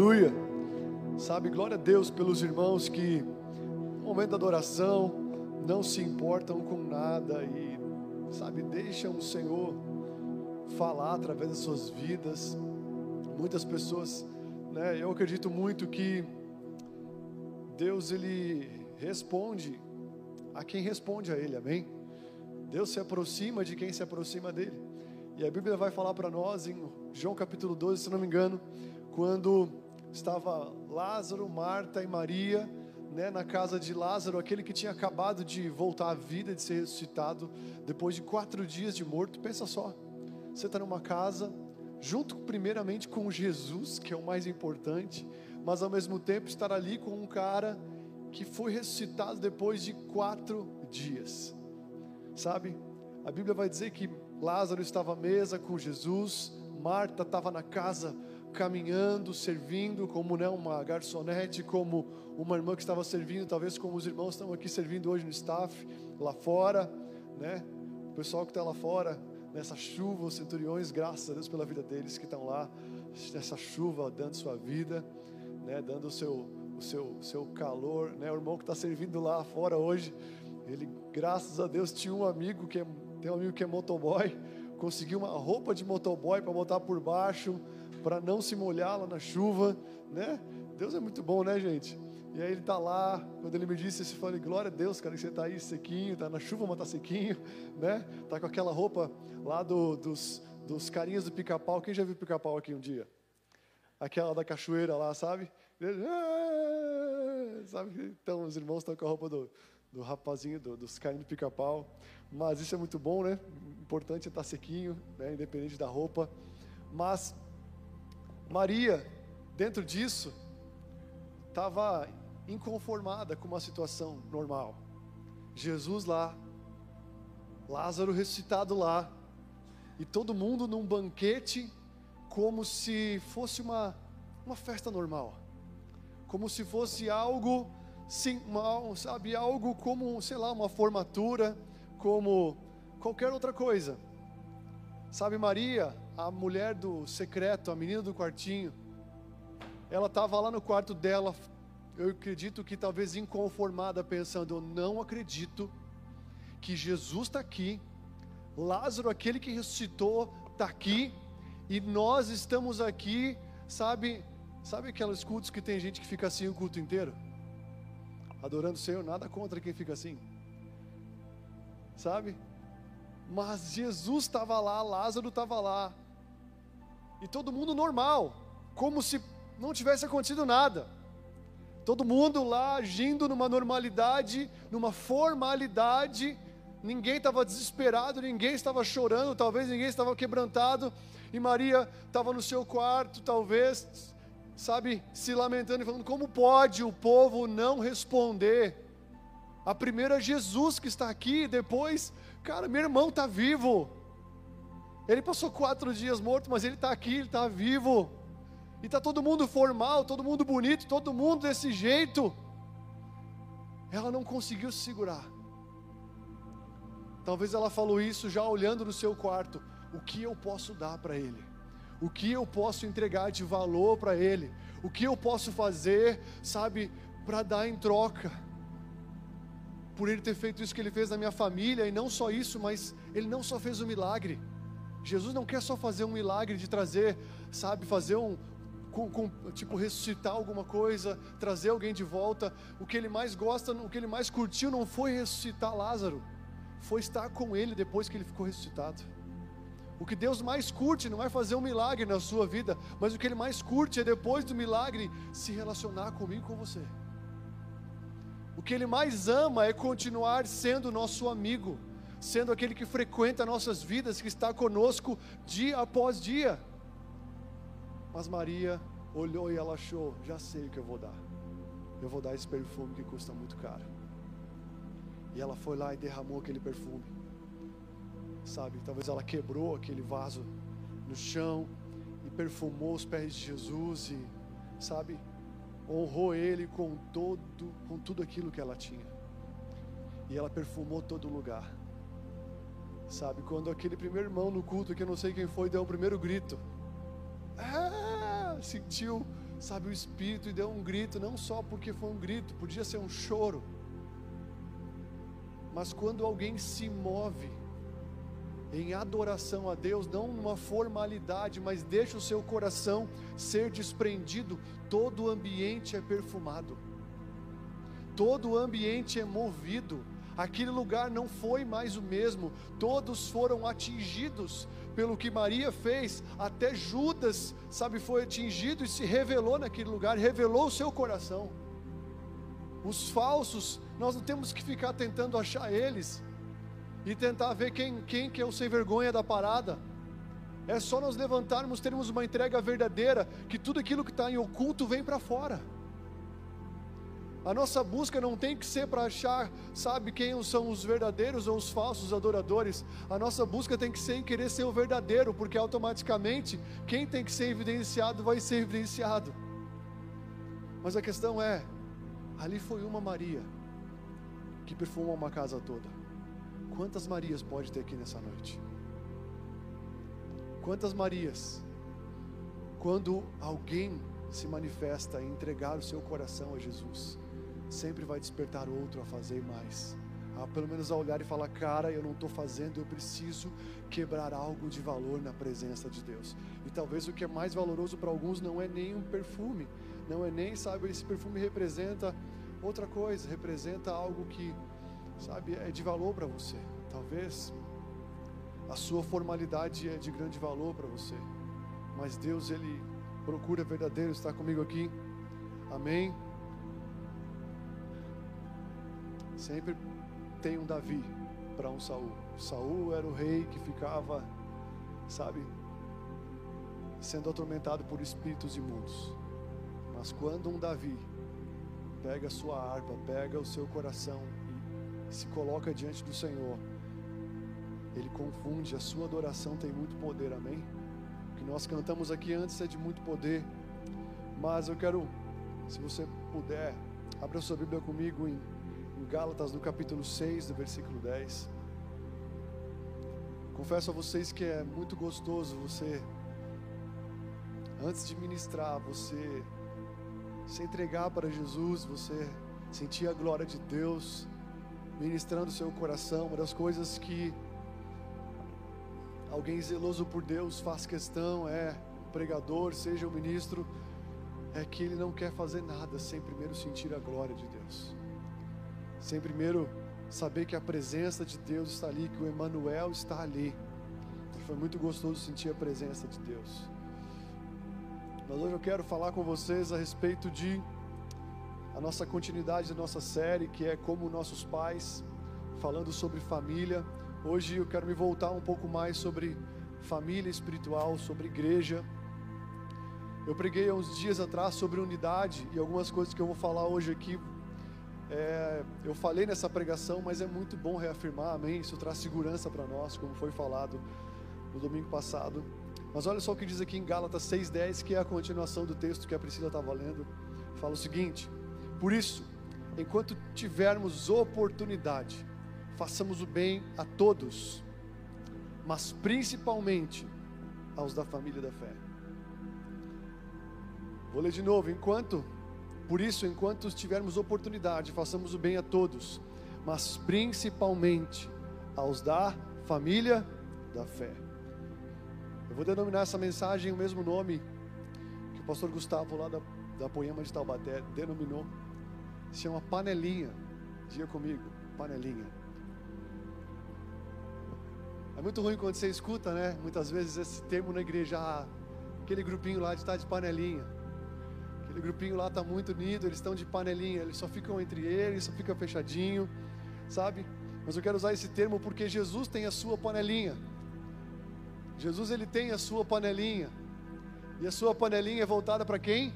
Aleluia. Sabe, glória a Deus pelos irmãos que, no momento da adoração, não se importam com nada e, sabe, deixam o Senhor falar através das suas vidas. Muitas pessoas, né, eu acredito muito que Deus, Ele responde a quem responde a Ele, amém? Deus se aproxima de quem se aproxima dEle. E a Bíblia vai falar para nós em João capítulo 12, se não me engano, quando estava Lázaro, Marta e Maria, né, na casa de Lázaro, aquele que tinha acabado de voltar à vida, de ser ressuscitado depois de quatro dias de morto. Pensa só, você está numa casa, junto primeiramente com Jesus, que é o mais importante, mas ao mesmo tempo estar ali com um cara que foi ressuscitado depois de quatro dias, sabe? A Bíblia vai dizer que Lázaro estava à mesa com Jesus, Marta estava na casa caminhando, servindo, como né, uma garçonete, como uma irmã que estava servindo, talvez como os irmãos estão aqui servindo hoje no staff, lá fora, né? O pessoal que está lá fora, nessa chuva, os centuriões, graças a Deus pela vida deles que estão lá, nessa chuva, dando sua vida, né? Dando o seu, o seu, seu calor, né? O irmão que está servindo lá fora hoje, ele, graças a Deus, tinha um amigo que é, tem um amigo que é motoboy, conseguiu uma roupa de motoboy para botar por baixo, para não se molhar lá na chuva, né? Deus é muito bom, né, gente? E aí ele tá lá, quando ele me disse, eu falei, glória a Deus, cara, que você tá aí sequinho, tá na chuva, mas tá sequinho, né? Tá com aquela roupa lá do, dos, dos carinhas do pica-pau. Quem já viu pica-pau aqui um dia? Aquela da cachoeira lá, sabe? Ah", sabe? Então os irmãos estão com a roupa do, do rapazinho, do, dos carinhos do pica-pau. Mas isso é muito bom, né? Importante é estar tá sequinho, né? independente da roupa. Mas Maria, dentro disso, estava inconformada com uma situação normal. Jesus lá, Lázaro ressuscitado lá, e todo mundo num banquete, como se fosse uma, uma festa normal, como se fosse algo, sim, uma, sabe, algo como, sei lá, uma formatura, como qualquer outra coisa. Sabe, Maria, a mulher do secreto, a menina do quartinho, ela estava lá no quarto dela, eu acredito que talvez inconformada, pensando: eu não acredito que Jesus está aqui, Lázaro, aquele que ressuscitou, está aqui, e nós estamos aqui, sabe, sabe aqueles cultos que tem gente que fica assim o culto inteiro? Adorando o Senhor, nada contra quem fica assim, sabe? Mas Jesus estava lá, Lázaro estava lá, e todo mundo normal, como se não tivesse acontecido nada. Todo mundo lá agindo numa normalidade, numa formalidade, ninguém estava desesperado, ninguém estava chorando, talvez ninguém estava quebrantado, e Maria estava no seu quarto, talvez, sabe, se lamentando e falando: como pode o povo não responder? A primeira é Jesus que está aqui, depois, cara, meu irmão está vivo. Ele passou quatro dias morto, mas ele está aqui, ele está vivo. E está todo mundo formal, todo mundo bonito, todo mundo desse jeito. Ela não conseguiu se segurar. Talvez ela falou isso já olhando no seu quarto. O que eu posso dar para ele? O que eu posso entregar de valor para ele? O que eu posso fazer, sabe, para dar em troca? Por ele ter feito isso que ele fez na minha família, e não só isso, mas ele não só fez o um milagre, Jesus não quer só fazer um milagre de trazer, sabe, fazer um, com, com, tipo, ressuscitar alguma coisa, trazer alguém de volta. O que ele mais gosta, o que ele mais curtiu não foi ressuscitar Lázaro, foi estar com ele depois que ele ficou ressuscitado. O que Deus mais curte não é fazer um milagre na sua vida, mas o que Ele mais curte é depois do milagre se relacionar comigo com você. O que Ele mais ama é continuar sendo nosso amigo sendo aquele que frequenta nossas vidas, que está conosco dia após dia. Mas Maria olhou e ela achou: já sei o que eu vou dar. Eu vou dar esse perfume que custa muito caro. E ela foi lá e derramou aquele perfume. Sabe, talvez ela quebrou aquele vaso no chão e perfumou os pés de Jesus e, sabe, honrou ele com todo, com tudo aquilo que ela tinha. E ela perfumou todo lugar. Sabe, quando aquele primeiro irmão no culto, que eu não sei quem foi, deu o primeiro grito. Ah, sentiu sabe, o Espírito e deu um grito, não só porque foi um grito, podia ser um choro, mas quando alguém se move em adoração a Deus, não numa formalidade, mas deixa o seu coração ser desprendido, todo o ambiente é perfumado, todo o ambiente é movido, aquele lugar não foi mais o mesmo, todos foram atingidos pelo que Maria fez, até Judas, sabe, foi atingido e se revelou naquele lugar, revelou o seu coração. Os falsos, nós não temos que ficar tentando achar eles e tentar ver quem, quem que é o sem vergonha da parada. É só nós levantarmos, termos uma entrega verdadeira, que tudo aquilo que está em oculto vem para fora. A nossa busca não tem que ser para achar, sabe, quem são os verdadeiros ou os falsos adoradores. A nossa busca tem que ser em querer ser o verdadeiro, porque automaticamente quem tem que ser evidenciado vai ser evidenciado. Mas a questão é: ali foi uma Maria que perfumou uma casa toda. Quantas Marias pode ter aqui nessa noite? Quantas Marias, quando alguém se manifesta em entregar o seu coração a Jesus, sempre vai despertar outro a fazer mais. A pelo menos a olhar e falar, cara, eu não estou fazendo, eu preciso quebrar algo de valor na presença de Deus. E talvez o que é mais valoroso para alguns não é nem um perfume, não é nem, sabe, esse perfume representa outra coisa, representa algo que, sabe, é de valor para você. Talvez a sua formalidade é de grande valor para você, mas Deus, Ele procura verdadeiro estar comigo aqui. Amém. Sempre tem um Davi para um Saul. Saul era o rei que ficava, sabe, sendo atormentado por espíritos imundos. Mas quando um Davi pega a sua harpa, pega o seu coração e se coloca diante do Senhor, ele confunde, a sua adoração tem muito poder, amém? O que nós cantamos aqui antes é de muito poder, mas eu quero, se você puder, abra sua Bíblia comigo em em Gálatas, no capítulo 6, do versículo 10. Confesso a vocês que é muito gostoso você, antes de ministrar, você se entregar para Jesus, você sentir a glória de Deus ministrando o seu coração. Uma das coisas que alguém zeloso por Deus faz questão é o pregador, seja o ministro, é que ele não quer fazer nada sem primeiro sentir a glória de Deus sem primeiro saber que a presença de Deus está ali, que o Emmanuel está ali. Foi muito gostoso sentir a presença de Deus. Mas hoje eu quero falar com vocês a respeito de a nossa continuidade da nossa série, que é como nossos pais, falando sobre família. Hoje eu quero me voltar um pouco mais sobre família espiritual, sobre igreja. Eu preguei há uns dias atrás sobre unidade e algumas coisas que eu vou falar hoje aqui é, eu falei nessa pregação, mas é muito bom reafirmar, amém? Isso traz segurança para nós, como foi falado no domingo passado. Mas olha só o que diz aqui em Gálatas 6,10, que é a continuação do texto que a Priscila estava lendo. Fala o seguinte: Por isso, enquanto tivermos oportunidade, façamos o bem a todos, mas principalmente aos da família da fé. Vou ler de novo: enquanto por isso, enquanto tivermos oportunidade, façamos o bem a todos, mas principalmente aos da família da fé. Eu vou denominar essa mensagem o mesmo nome que o pastor Gustavo, lá da, da Poema de Taubaté, denominou. Se chama panelinha. Diga comigo, panelinha. É muito ruim quando você escuta, né? Muitas vezes esse termo na igreja, ah, aquele grupinho lá de estar tá de panelinha. Aquele grupinho lá está muito unido, eles estão de panelinha, eles só ficam entre eles, só fica fechadinho, sabe? Mas eu quero usar esse termo porque Jesus tem a sua panelinha. Jesus ele tem a sua panelinha. E a sua panelinha é voltada para quem?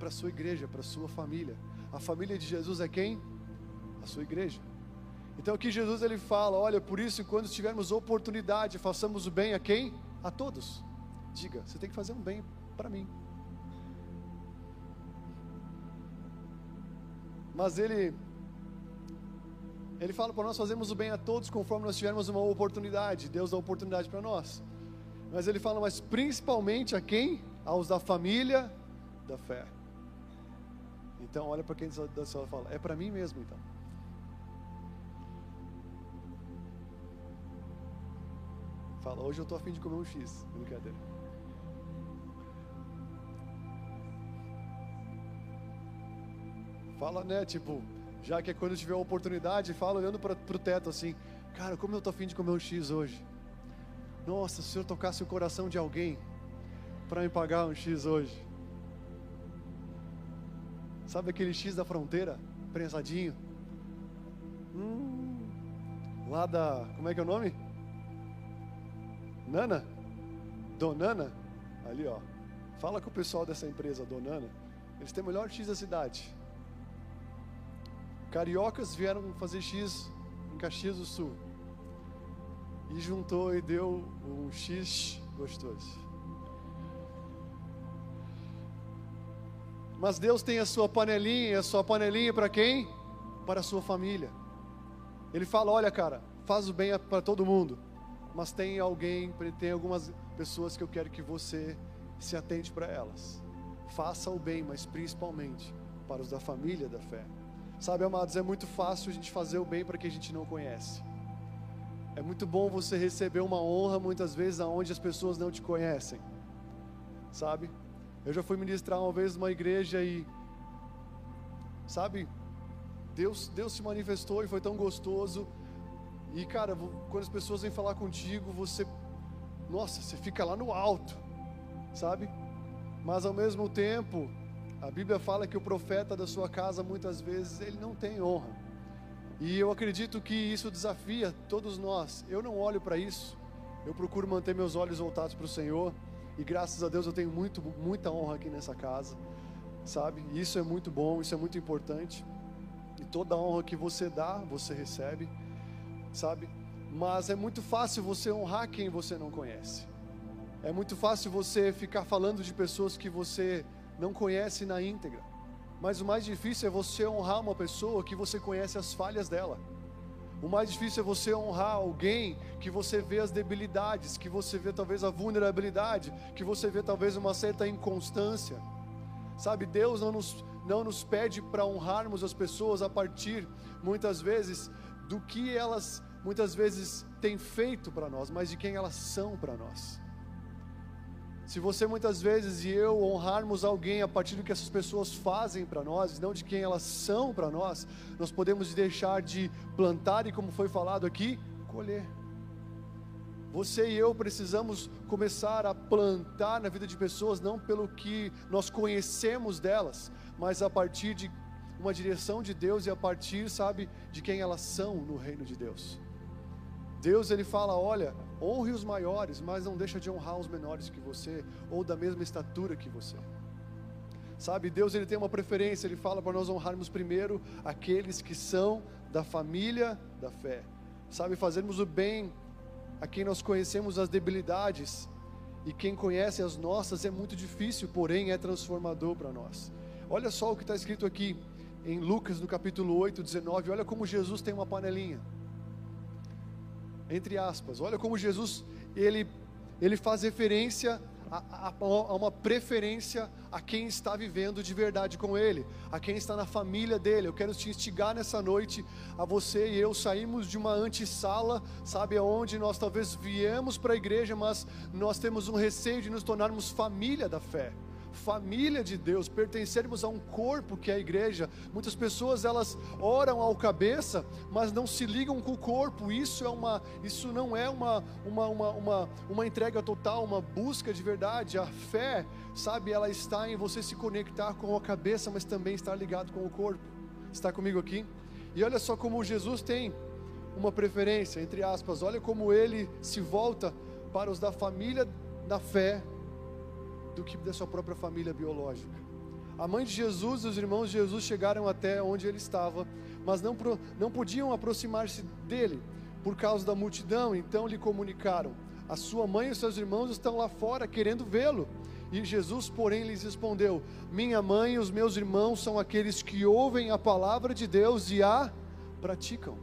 Para a sua igreja, para a sua família. A família de Jesus é quem? A sua igreja. Então aqui Jesus ele fala, olha, por isso quando tivermos oportunidade, façamos o bem a quem? A todos. Diga, você tem que fazer um bem para mim. Mas ele ele fala para nós fazermos o bem a todos conforme nós tivermos uma oportunidade. Deus dá oportunidade para nós. Mas ele fala, mas principalmente a quem? Aos da família da fé. Então, olha para quem da sua fala, é para mim mesmo então. Fala, hoje eu estou afim de comer um X. Brincadeira. Fala, né? Tipo, já que é quando tiver a oportunidade, fala olhando para o teto assim: Cara, como eu estou afim de comer um X hoje. Nossa, se o Senhor tocasse o coração de alguém para me pagar um X hoje. Sabe aquele X da fronteira, prensadinho? Hum, lá da. Como é que é o nome? Nana? Donana? Ali, ó. Fala com o pessoal dessa empresa, Donana. Eles têm o melhor X da cidade. Cariocas vieram fazer X em Caxias do Sul. E juntou e deu um X gostoso. Mas Deus tem a sua panelinha, a sua panelinha para quem? Para a sua família. Ele fala: olha, cara, faz o bem para todo mundo, mas tem alguém, tem algumas pessoas que eu quero que você se atente para elas. Faça o bem, mas principalmente para os da família da fé. Sabe, amados, é muito fácil a gente fazer o bem para quem a gente não conhece. É muito bom você receber uma honra muitas vezes aonde as pessoas não te conhecem. Sabe? Eu já fui ministrar uma vez numa igreja e sabe? Deus, Deus se manifestou e foi tão gostoso. E cara, quando as pessoas vêm falar contigo, você nossa, você fica lá no alto, sabe? Mas ao mesmo tempo, a Bíblia fala que o profeta da sua casa muitas vezes ele não tem honra. E eu acredito que isso desafia todos nós. Eu não olho para isso. Eu procuro manter meus olhos voltados para o Senhor. E graças a Deus eu tenho muito, muita honra aqui nessa casa, sabe? Isso é muito bom, isso é muito importante. E toda honra que você dá, você recebe, sabe? Mas é muito fácil você honrar quem você não conhece. É muito fácil você ficar falando de pessoas que você não conhece na íntegra. Mas o mais difícil é você honrar uma pessoa que você conhece as falhas dela. O mais difícil é você honrar alguém que você vê as debilidades, que você vê talvez a vulnerabilidade, que você vê talvez uma certa inconstância. Sabe, Deus não nos, não nos pede para honrarmos as pessoas a partir, muitas vezes, do que elas muitas vezes têm feito para nós, mas de quem elas são para nós. Se você muitas vezes e eu honrarmos alguém a partir do que essas pessoas fazem para nós, não de quem elas são para nós, nós podemos deixar de plantar e, como foi falado aqui, colher. Você e eu precisamos começar a plantar na vida de pessoas, não pelo que nós conhecemos delas, mas a partir de uma direção de Deus e a partir, sabe, de quem elas são no reino de Deus. Deus ele fala: olha, honre os maiores, mas não deixa de honrar os menores que você, ou da mesma estatura que você. Sabe, Deus ele tem uma preferência, ele fala para nós honrarmos primeiro aqueles que são da família da fé. Sabe, fazermos o bem a quem nós conhecemos as debilidades e quem conhece as nossas é muito difícil, porém é transformador para nós. Olha só o que está escrito aqui em Lucas no capítulo 8, 19. Olha como Jesus tem uma panelinha entre aspas. Olha como Jesus ele ele faz referência a, a, a, uma preferência a quem está vivendo de verdade com Ele, a quem está na família dele. Eu quero te instigar nessa noite a você e eu saímos de uma antessala, sabe, aonde nós talvez viemos para a igreja, mas nós temos um receio de nos tornarmos família da fé família de Deus, pertencermos a um corpo que é a igreja. Muitas pessoas elas oram ao cabeça, mas não se ligam com o corpo. Isso é uma, isso não é uma, uma, uma, uma, uma entrega total, uma busca de verdade. A fé, sabe, ela está em você se conectar com a cabeça, mas também estar ligado com o corpo. Está comigo aqui? E olha só como Jesus tem uma preferência, entre aspas. Olha como ele se volta para os da família da fé do que da sua própria família biológica. A mãe de Jesus e os irmãos de Jesus chegaram até onde ele estava, mas não, não podiam aproximar-se dele por causa da multidão, então lhe comunicaram: A sua mãe e seus irmãos estão lá fora querendo vê-lo. E Jesus, porém, lhes respondeu: Minha mãe e os meus irmãos são aqueles que ouvem a palavra de Deus e a praticam.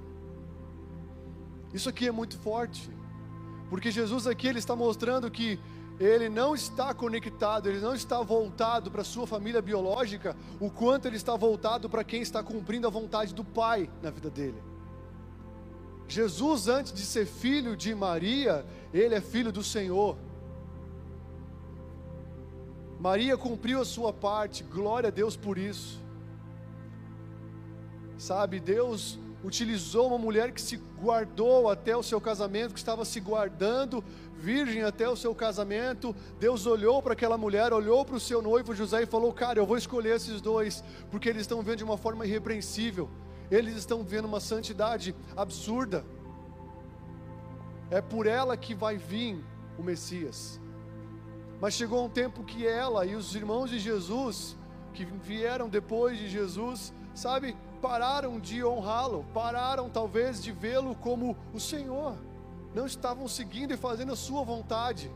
Isso aqui é muito forte, porque Jesus aqui ele está mostrando que ele não está conectado, ele não está voltado para sua família biológica, o quanto ele está voltado para quem está cumprindo a vontade do Pai na vida dele. Jesus, antes de ser filho de Maria, ele é filho do Senhor. Maria cumpriu a sua parte, glória a Deus por isso. Sabe, Deus utilizou uma mulher que se guardou até o seu casamento, que estava se guardando virgem até o seu casamento. Deus olhou para aquela mulher, olhou para o seu noivo José e falou: Cara, eu vou escolher esses dois, porque eles estão vendo de uma forma irrepreensível, eles estão vendo uma santidade absurda. É por ela que vai vir o Messias. Mas chegou um tempo que ela e os irmãos de Jesus, que vieram depois de Jesus, sabe, pararam de honrá-lo, pararam talvez de vê-lo como o Senhor, não estavam seguindo e fazendo a sua vontade.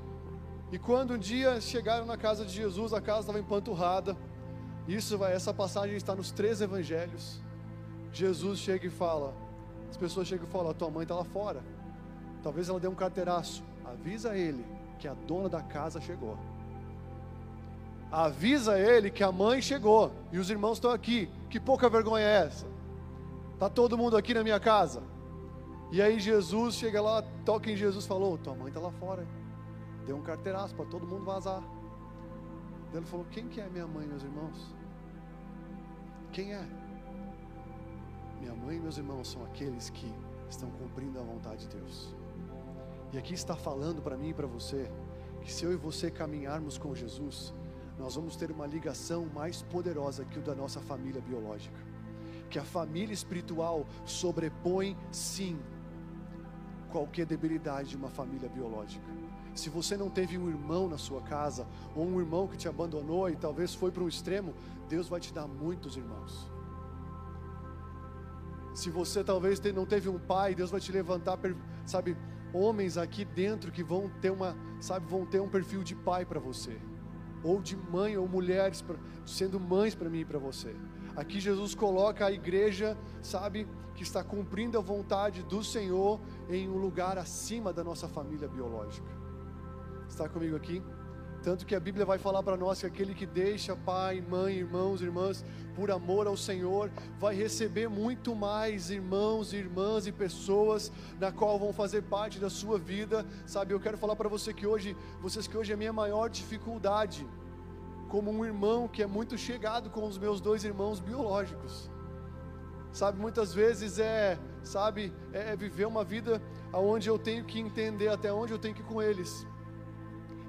E quando um dia chegaram na casa de Jesus, a casa estava empanturrada. Isso essa passagem está nos três evangelhos. Jesus chega e fala, as pessoas chegam e falam: tua mãe está lá fora. Talvez ela dê um carteiraço. Avisa ele que a dona da casa chegou avisa ele que a mãe chegou e os irmãos estão aqui. Que pouca vergonha é essa? Tá todo mundo aqui na minha casa. E aí Jesus chega lá, toca em Jesus, falou: "Tua mãe está lá fora". Deu um carteiraço para todo mundo vazar. Ele falou: "Quem que é minha mãe, meus irmãos? Quem é?" Minha mãe e meus irmãos são aqueles que estão cumprindo a vontade de Deus. E aqui está falando para mim e para você que se eu e você caminharmos com Jesus, nós vamos ter uma ligação mais poderosa que o da nossa família biológica. Que a família espiritual sobrepõe, sim, qualquer debilidade de uma família biológica. Se você não teve um irmão na sua casa, ou um irmão que te abandonou e talvez foi para um extremo, Deus vai te dar muitos irmãos. Se você talvez não teve um pai, Deus vai te levantar, sabe, homens aqui dentro que vão ter uma, sabe, vão ter um perfil de pai para você ou de mãe ou mulheres pra, sendo mães para mim e para você. Aqui Jesus coloca a igreja, sabe, que está cumprindo a vontade do Senhor em um lugar acima da nossa família biológica. Está comigo aqui? Tanto que a Bíblia vai falar para nós que aquele que deixa pai, mãe, irmãos, irmãs, por amor ao Senhor, vai receber muito mais irmãos, irmãs e pessoas na qual vão fazer parte da sua vida. Sabe, eu quero falar para você que hoje, vocês que hoje é a minha maior dificuldade como um irmão que é muito chegado com os meus dois irmãos biológicos. Sabe, muitas vezes é, sabe, é viver uma vida aonde eu tenho que entender até onde eu tenho que ir com eles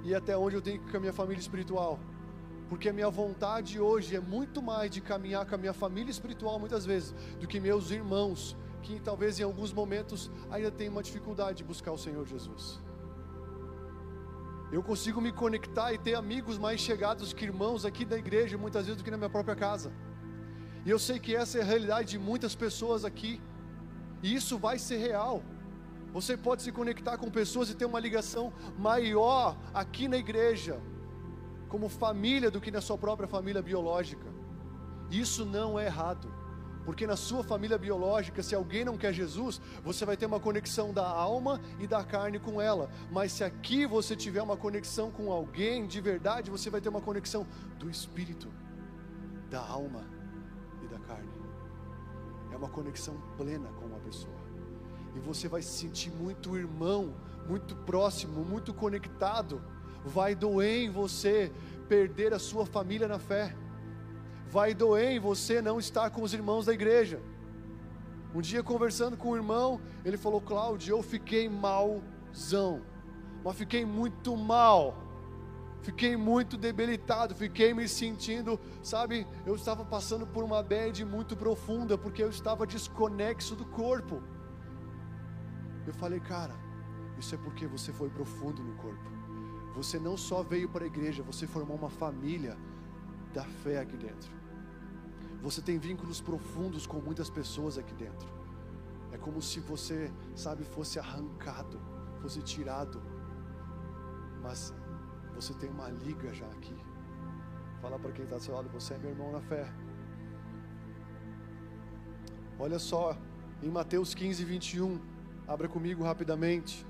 e até onde eu tenho que ir com a minha família espiritual. Porque a minha vontade hoje é muito mais de caminhar com a minha família espiritual, muitas vezes, do que meus irmãos, que talvez em alguns momentos ainda tenham uma dificuldade de buscar o Senhor Jesus. Eu consigo me conectar e ter amigos mais chegados que irmãos aqui da igreja, muitas vezes, do que na minha própria casa. E eu sei que essa é a realidade de muitas pessoas aqui, e isso vai ser real. Você pode se conectar com pessoas e ter uma ligação maior aqui na igreja, como família, do que na sua própria família biológica. Isso não é errado, porque na sua família biológica, se alguém não quer Jesus, você vai ter uma conexão da alma e da carne com ela. Mas se aqui você tiver uma conexão com alguém de verdade, você vai ter uma conexão do espírito, da alma carne. É uma conexão plena com uma pessoa e você vai se sentir muito irmão, muito próximo, muito conectado. Vai doer em você perder a sua família na fé. Vai doer em você não estar com os irmãos da igreja. Um dia conversando com um irmão, ele falou: Cláudio, eu fiquei malzão, mas fiquei muito mal, fiquei muito debilitado, fiquei me sentindo, sabe, eu estava passando por uma bad muito profunda, porque eu estava desconexo do corpo. Eu falei, cara, isso é porque você foi profundo no corpo. Você não só veio para a igreja, você formou uma família da fé aqui dentro. Você tem vínculos profundos com muitas pessoas aqui dentro. É como se você, sabe, fosse arrancado, fosse tirado. Mas você tem uma liga já aqui. Fala para quem está do seu lado, você é meu irmão na fé. Olha só, em Mateus 15, 21. Abra comigo rapidamente.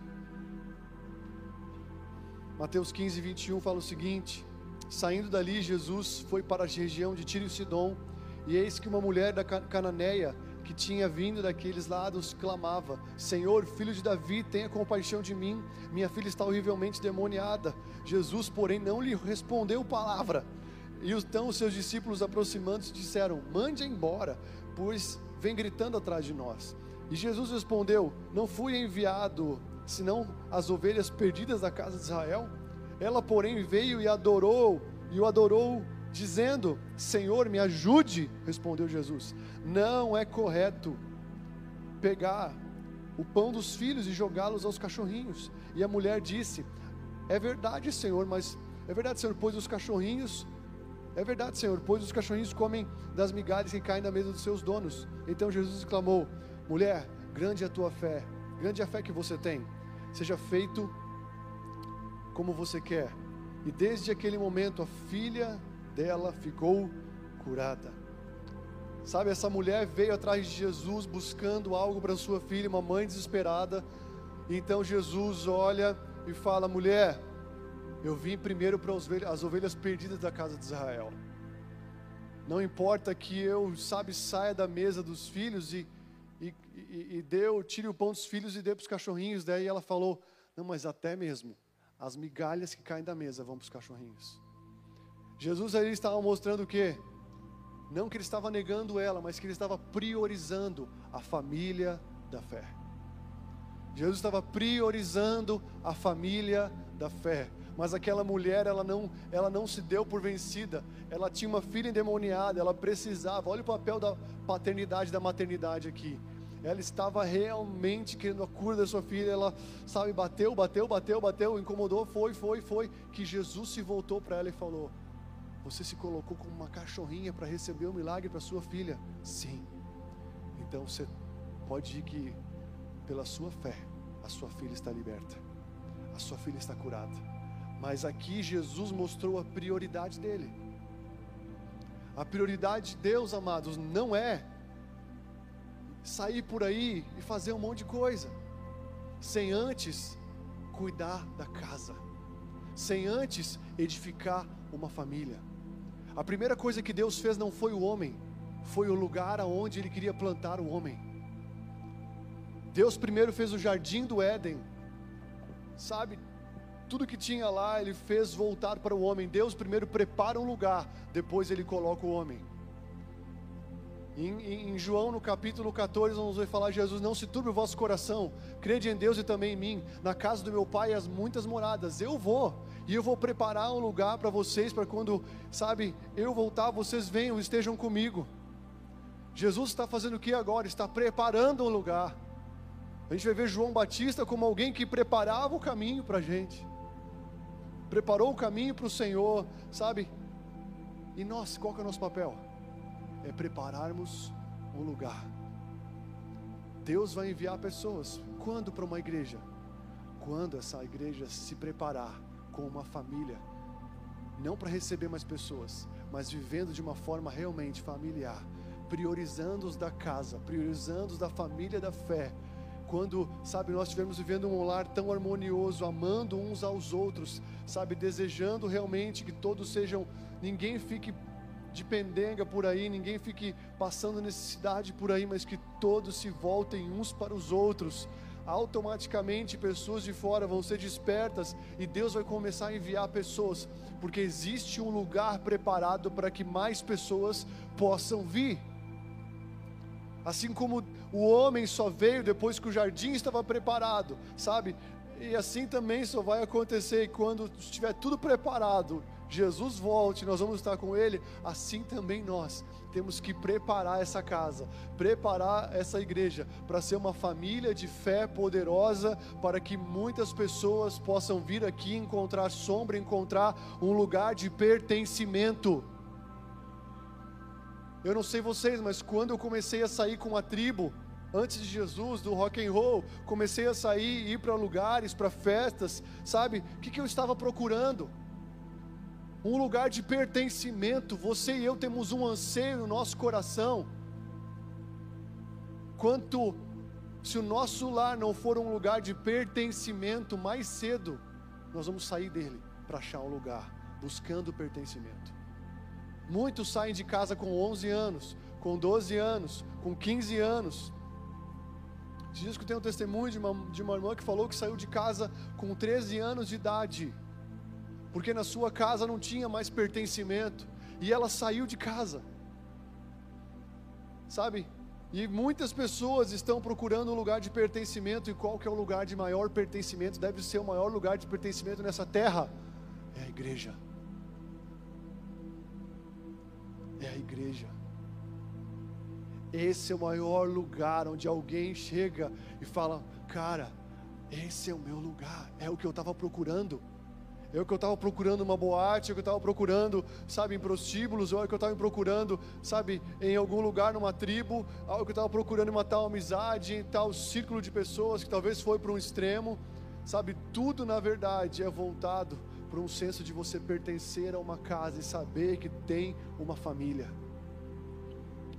Mateus 15, 21 fala o seguinte: Saindo dali, Jesus foi para a região de Tiro e Sidom, e eis que uma mulher da Cananeia, que tinha vindo daqueles lados, clamava: Senhor, filho de Davi, tenha compaixão de mim, minha filha está horrivelmente demoniada. Jesus, porém, não lhe respondeu palavra. E então os seus discípulos, aproximando-se, disseram: Mande embora, pois vem gritando atrás de nós. E Jesus respondeu: Não fui enviado senão as ovelhas perdidas da casa de Israel? Ela, porém, veio e adorou, e o adorou, dizendo: Senhor, me ajude. Respondeu Jesus: Não é correto pegar o pão dos filhos e jogá-los aos cachorrinhos. E a mulher disse: É verdade, Senhor, mas é verdade, Senhor, pois os cachorrinhos é verdade, Senhor, pois os cachorrinhos comem das migalhas que caem na mesa dos seus donos. Então Jesus exclamou: Mulher, grande é a tua fé, grande é a fé que você tem. Seja feito como você quer. E desde aquele momento a filha dela ficou curada. Sabe, essa mulher veio atrás de Jesus buscando algo para sua filha, uma mãe desesperada. Então Jesus olha e fala: Mulher, eu vim primeiro para as ovelhas perdidas da casa de Israel. Não importa que eu, sabe, saia da mesa dos filhos e, e, e, e deu, tire o pão dos filhos e dê para os cachorrinhos. Daí ela falou: Não, mas até mesmo as migalhas que caem da mesa vão para os cachorrinhos. Jesus ali estava mostrando o quê? Não que ele estava negando ela, mas que ele estava priorizando a família da fé. Jesus estava priorizando a família da fé mas aquela mulher, ela não, ela não se deu por vencida. Ela tinha uma filha endemoniada, ela precisava. Olha o papel da paternidade, da maternidade aqui. Ela estava realmente querendo a cura da sua filha. Ela, sabe, bateu, bateu, bateu, bateu, incomodou, foi, foi, foi. Que Jesus se voltou para ela e falou: Você se colocou como uma cachorrinha para receber o um milagre para sua filha? Sim. Então você pode ir que, pela sua fé, a sua filha está liberta, a sua filha está curada. Mas aqui Jesus mostrou a prioridade dele. A prioridade de Deus, amados, não é sair por aí e fazer um monte de coisa, sem antes cuidar da casa, sem antes edificar uma família. A primeira coisa que Deus fez não foi o homem, foi o lugar aonde Ele queria plantar o homem. Deus primeiro fez o jardim do Éden, sabe? tudo que tinha lá, ele fez voltar para o homem. Deus primeiro prepara um lugar, depois ele coloca o homem. Em, em, em, João, no capítulo 14, vamos ver falar: Jesus, não se turbe o vosso coração, crede em Deus e também em mim. Na casa do meu pai as muitas moradas. Eu vou, e eu vou preparar um lugar para vocês, para quando, sabe, eu voltar, vocês venham, estejam comigo. Jesus está fazendo o que agora? Está preparando um lugar. A gente vai ver João Batista como alguém que preparava o caminho para a gente preparou o caminho para o Senhor, sabe? E nós, qual que é o nosso papel? É prepararmos um lugar. Deus vai enviar pessoas. Quando para uma igreja? Quando essa igreja se preparar com uma família, não para receber mais pessoas, mas vivendo de uma forma realmente familiar, priorizando os da casa, priorizando os da família da fé, quando, sabe, nós estivermos vivendo um lar tão harmonioso, amando uns aos outros, sabe, desejando realmente que todos sejam, ninguém fique de pendenga por aí, ninguém fique passando necessidade por aí, mas que todos se voltem uns para os outros. Automaticamente pessoas de fora vão ser despertas e Deus vai começar a enviar pessoas, porque existe um lugar preparado para que mais pessoas possam vir. Assim como o homem só veio depois que o jardim estava preparado, sabe? E assim também só vai acontecer quando estiver tudo preparado, Jesus volte, nós vamos estar com Ele. Assim também nós temos que preparar essa casa, preparar essa igreja para ser uma família de fé poderosa, para que muitas pessoas possam vir aqui encontrar sombra, encontrar um lugar de pertencimento. Eu não sei vocês, mas quando eu comecei a sair com a tribo, antes de Jesus, do rock and roll, comecei a sair, ir para lugares, para festas, sabe? O que, que eu estava procurando? Um lugar de pertencimento. Você e eu temos um anseio no nosso coração. Quanto se o nosso lar não for um lugar de pertencimento, mais cedo nós vamos sair dele para achar um lugar, buscando pertencimento. Muitos saem de casa com 11 anos, com 12 anos, com 15 anos. Diz que tem um testemunho de uma, de uma irmã que falou que saiu de casa com 13 anos de idade, porque na sua casa não tinha mais pertencimento, e ela saiu de casa, sabe? E muitas pessoas estão procurando um lugar de pertencimento, e qual que é o lugar de maior pertencimento? Deve ser o maior lugar de pertencimento nessa terra? É a igreja. É a igreja. Esse é o maior lugar onde alguém chega e fala: Cara, esse é o meu lugar, é o que eu estava procurando. O que eu estava procurando uma boate, o que eu estava procurando, sabe, em prostíbulos, ou o que eu estava procurando, sabe, em algum lugar numa tribo, é o que eu estava procurando uma tal amizade, em tal círculo de pessoas que talvez foi para um extremo, sabe, tudo na verdade é voltado para um senso de você pertencer a uma casa e saber que tem uma família.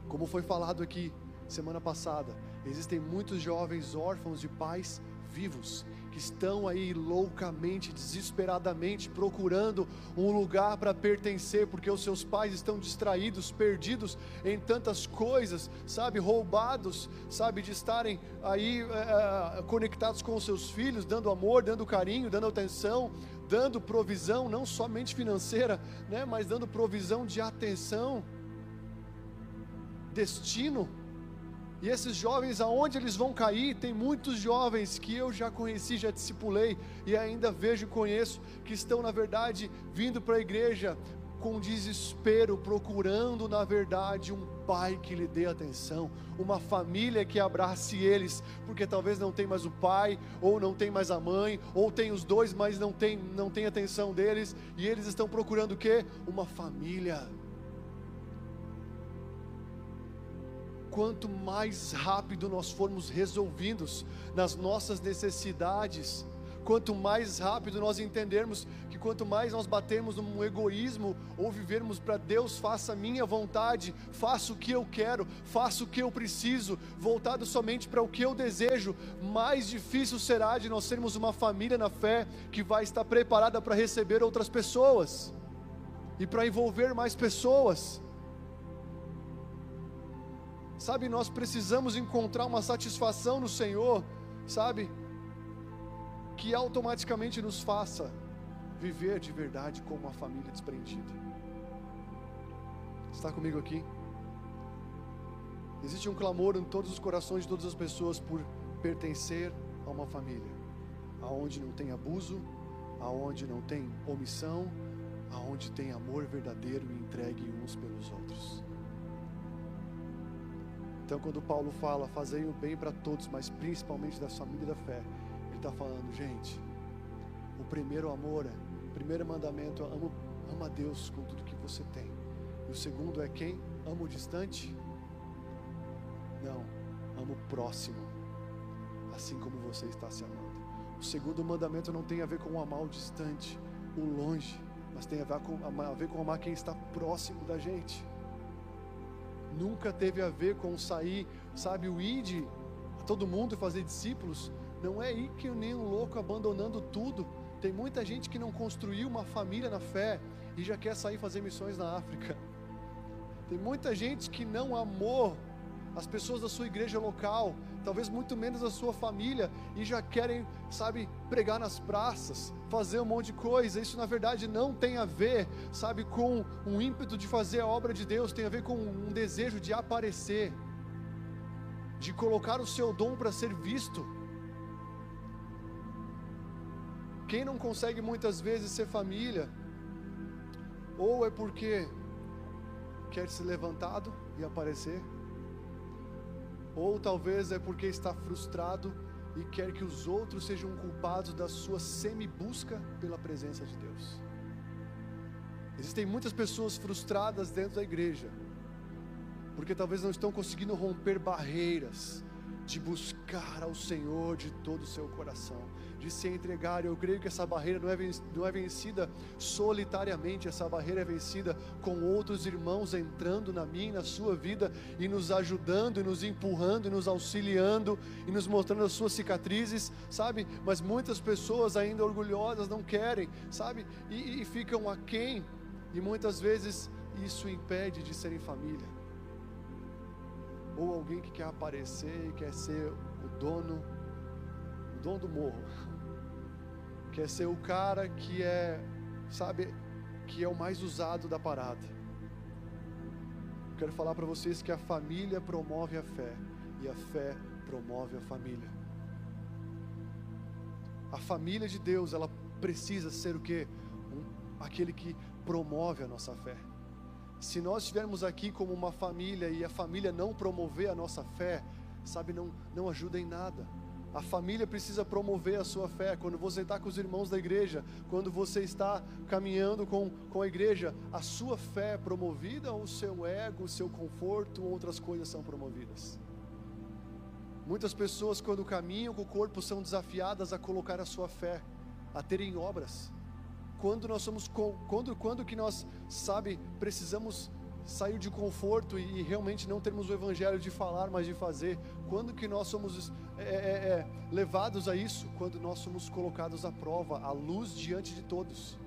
Como foi falado aqui semana passada, existem muitos jovens órfãos de pais vivos que estão aí loucamente, desesperadamente procurando um lugar para pertencer, porque os seus pais estão distraídos, perdidos em tantas coisas, sabe, roubados, sabe, de estarem aí é, conectados com os seus filhos, dando amor, dando carinho, dando atenção, dando provisão, não somente financeira, né, mas dando provisão de atenção, destino e esses jovens, aonde eles vão cair? Tem muitos jovens que eu já conheci, já discipulei e ainda vejo e conheço que estão, na verdade, vindo para a igreja com desespero, procurando, na verdade, um pai que lhe dê atenção, uma família que abrace eles, porque talvez não tem mais o pai, ou não tem mais a mãe, ou tem os dois, mas não tem, não tem atenção deles, e eles estão procurando o quê? Uma família quanto mais rápido nós formos resolvidos nas nossas necessidades, quanto mais rápido nós entendermos que quanto mais nós batermos num egoísmo ou vivermos para Deus, faça a minha vontade, faça o que eu quero, faça o que eu preciso, voltado somente para o que eu desejo, mais difícil será de nós sermos uma família na fé que vai estar preparada para receber outras pessoas e para envolver mais pessoas. Sabe, nós precisamos encontrar uma satisfação no Senhor, sabe? Que automaticamente nos faça viver de verdade como uma família desprendida. Está comigo aqui? Existe um clamor em todos os corações de todas as pessoas por pertencer a uma família, aonde não tem abuso, aonde não tem omissão, aonde tem amor verdadeiro e entregue uns pelos outros. Então, quando Paulo fala, fazei o bem para todos, mas principalmente da família da fé, ele está falando, gente, o primeiro amor, é, o primeiro mandamento é ama, ama Deus com tudo que você tem. E o segundo é quem? Ama o distante? Não, ama o próximo, assim como você está se amando. O segundo mandamento não tem a ver com amar o distante, o longe, mas tem a ver com amar quem está próximo da gente nunca teve a ver com sair, sabe, o id todo mundo fazer discípulos. Não é ir que nem um louco abandonando tudo. Tem muita gente que não construiu uma família na fé e já quer sair fazer missões na África. Tem muita gente que não amou as pessoas da sua igreja local, talvez muito menos a sua família, e já querem, sabe, pregar nas praças, fazer um monte de coisa. Isso na verdade não tem a ver, sabe, com um ímpeto de fazer a obra de Deus, tem a ver com um desejo de aparecer, de colocar o seu dom para ser visto. Quem não consegue muitas vezes ser família, ou é porque quer ser levantado e aparecer, ou talvez é porque está frustrado e quer que os outros sejam culpados da sua semi-busca pela presença de Deus. Existem muitas pessoas frustradas dentro da igreja, porque talvez não estão conseguindo romper barreiras de buscar ao Senhor de todo o seu coração, de se entregar. Eu creio que essa barreira não é, não é vencida solitariamente, essa barreira é vencida com outros irmãos entrando na minha e na sua vida e nos ajudando, e nos empurrando, e nos auxiliando, e nos mostrando as suas cicatrizes, sabe? Mas muitas pessoas ainda orgulhosas não querem, sabe? E, e ficam aquém, e muitas vezes isso impede de serem família. Ou alguém que quer aparecer e quer ser o dono, o dono do morro. Quer ser o cara que é, sabe, que é o mais usado da parada. Quero falar para vocês que a família promove a fé e a fé promove a família. A família de Deus, ela precisa ser o que? Um, aquele que promove a nossa fé. Se nós estivermos aqui como uma família e a família não promover a nossa fé, sabe, não, não ajuda em nada. A família precisa promover a sua fé. Quando você está com os irmãos da igreja, quando você está caminhando com, com a igreja, a sua fé é promovida ou o seu ego, o seu conforto, outras coisas são promovidas? Muitas pessoas, quando caminham com o corpo, são desafiadas a colocar a sua fé, a terem obras quando nós somos quando quando que nós sabe precisamos sair de conforto e, realmente não termos o evangelho de falar mas de fazer. Quando que nós somos é, é, é, levados a isso? Quando nós somos colocados à prova à luz diante de todos.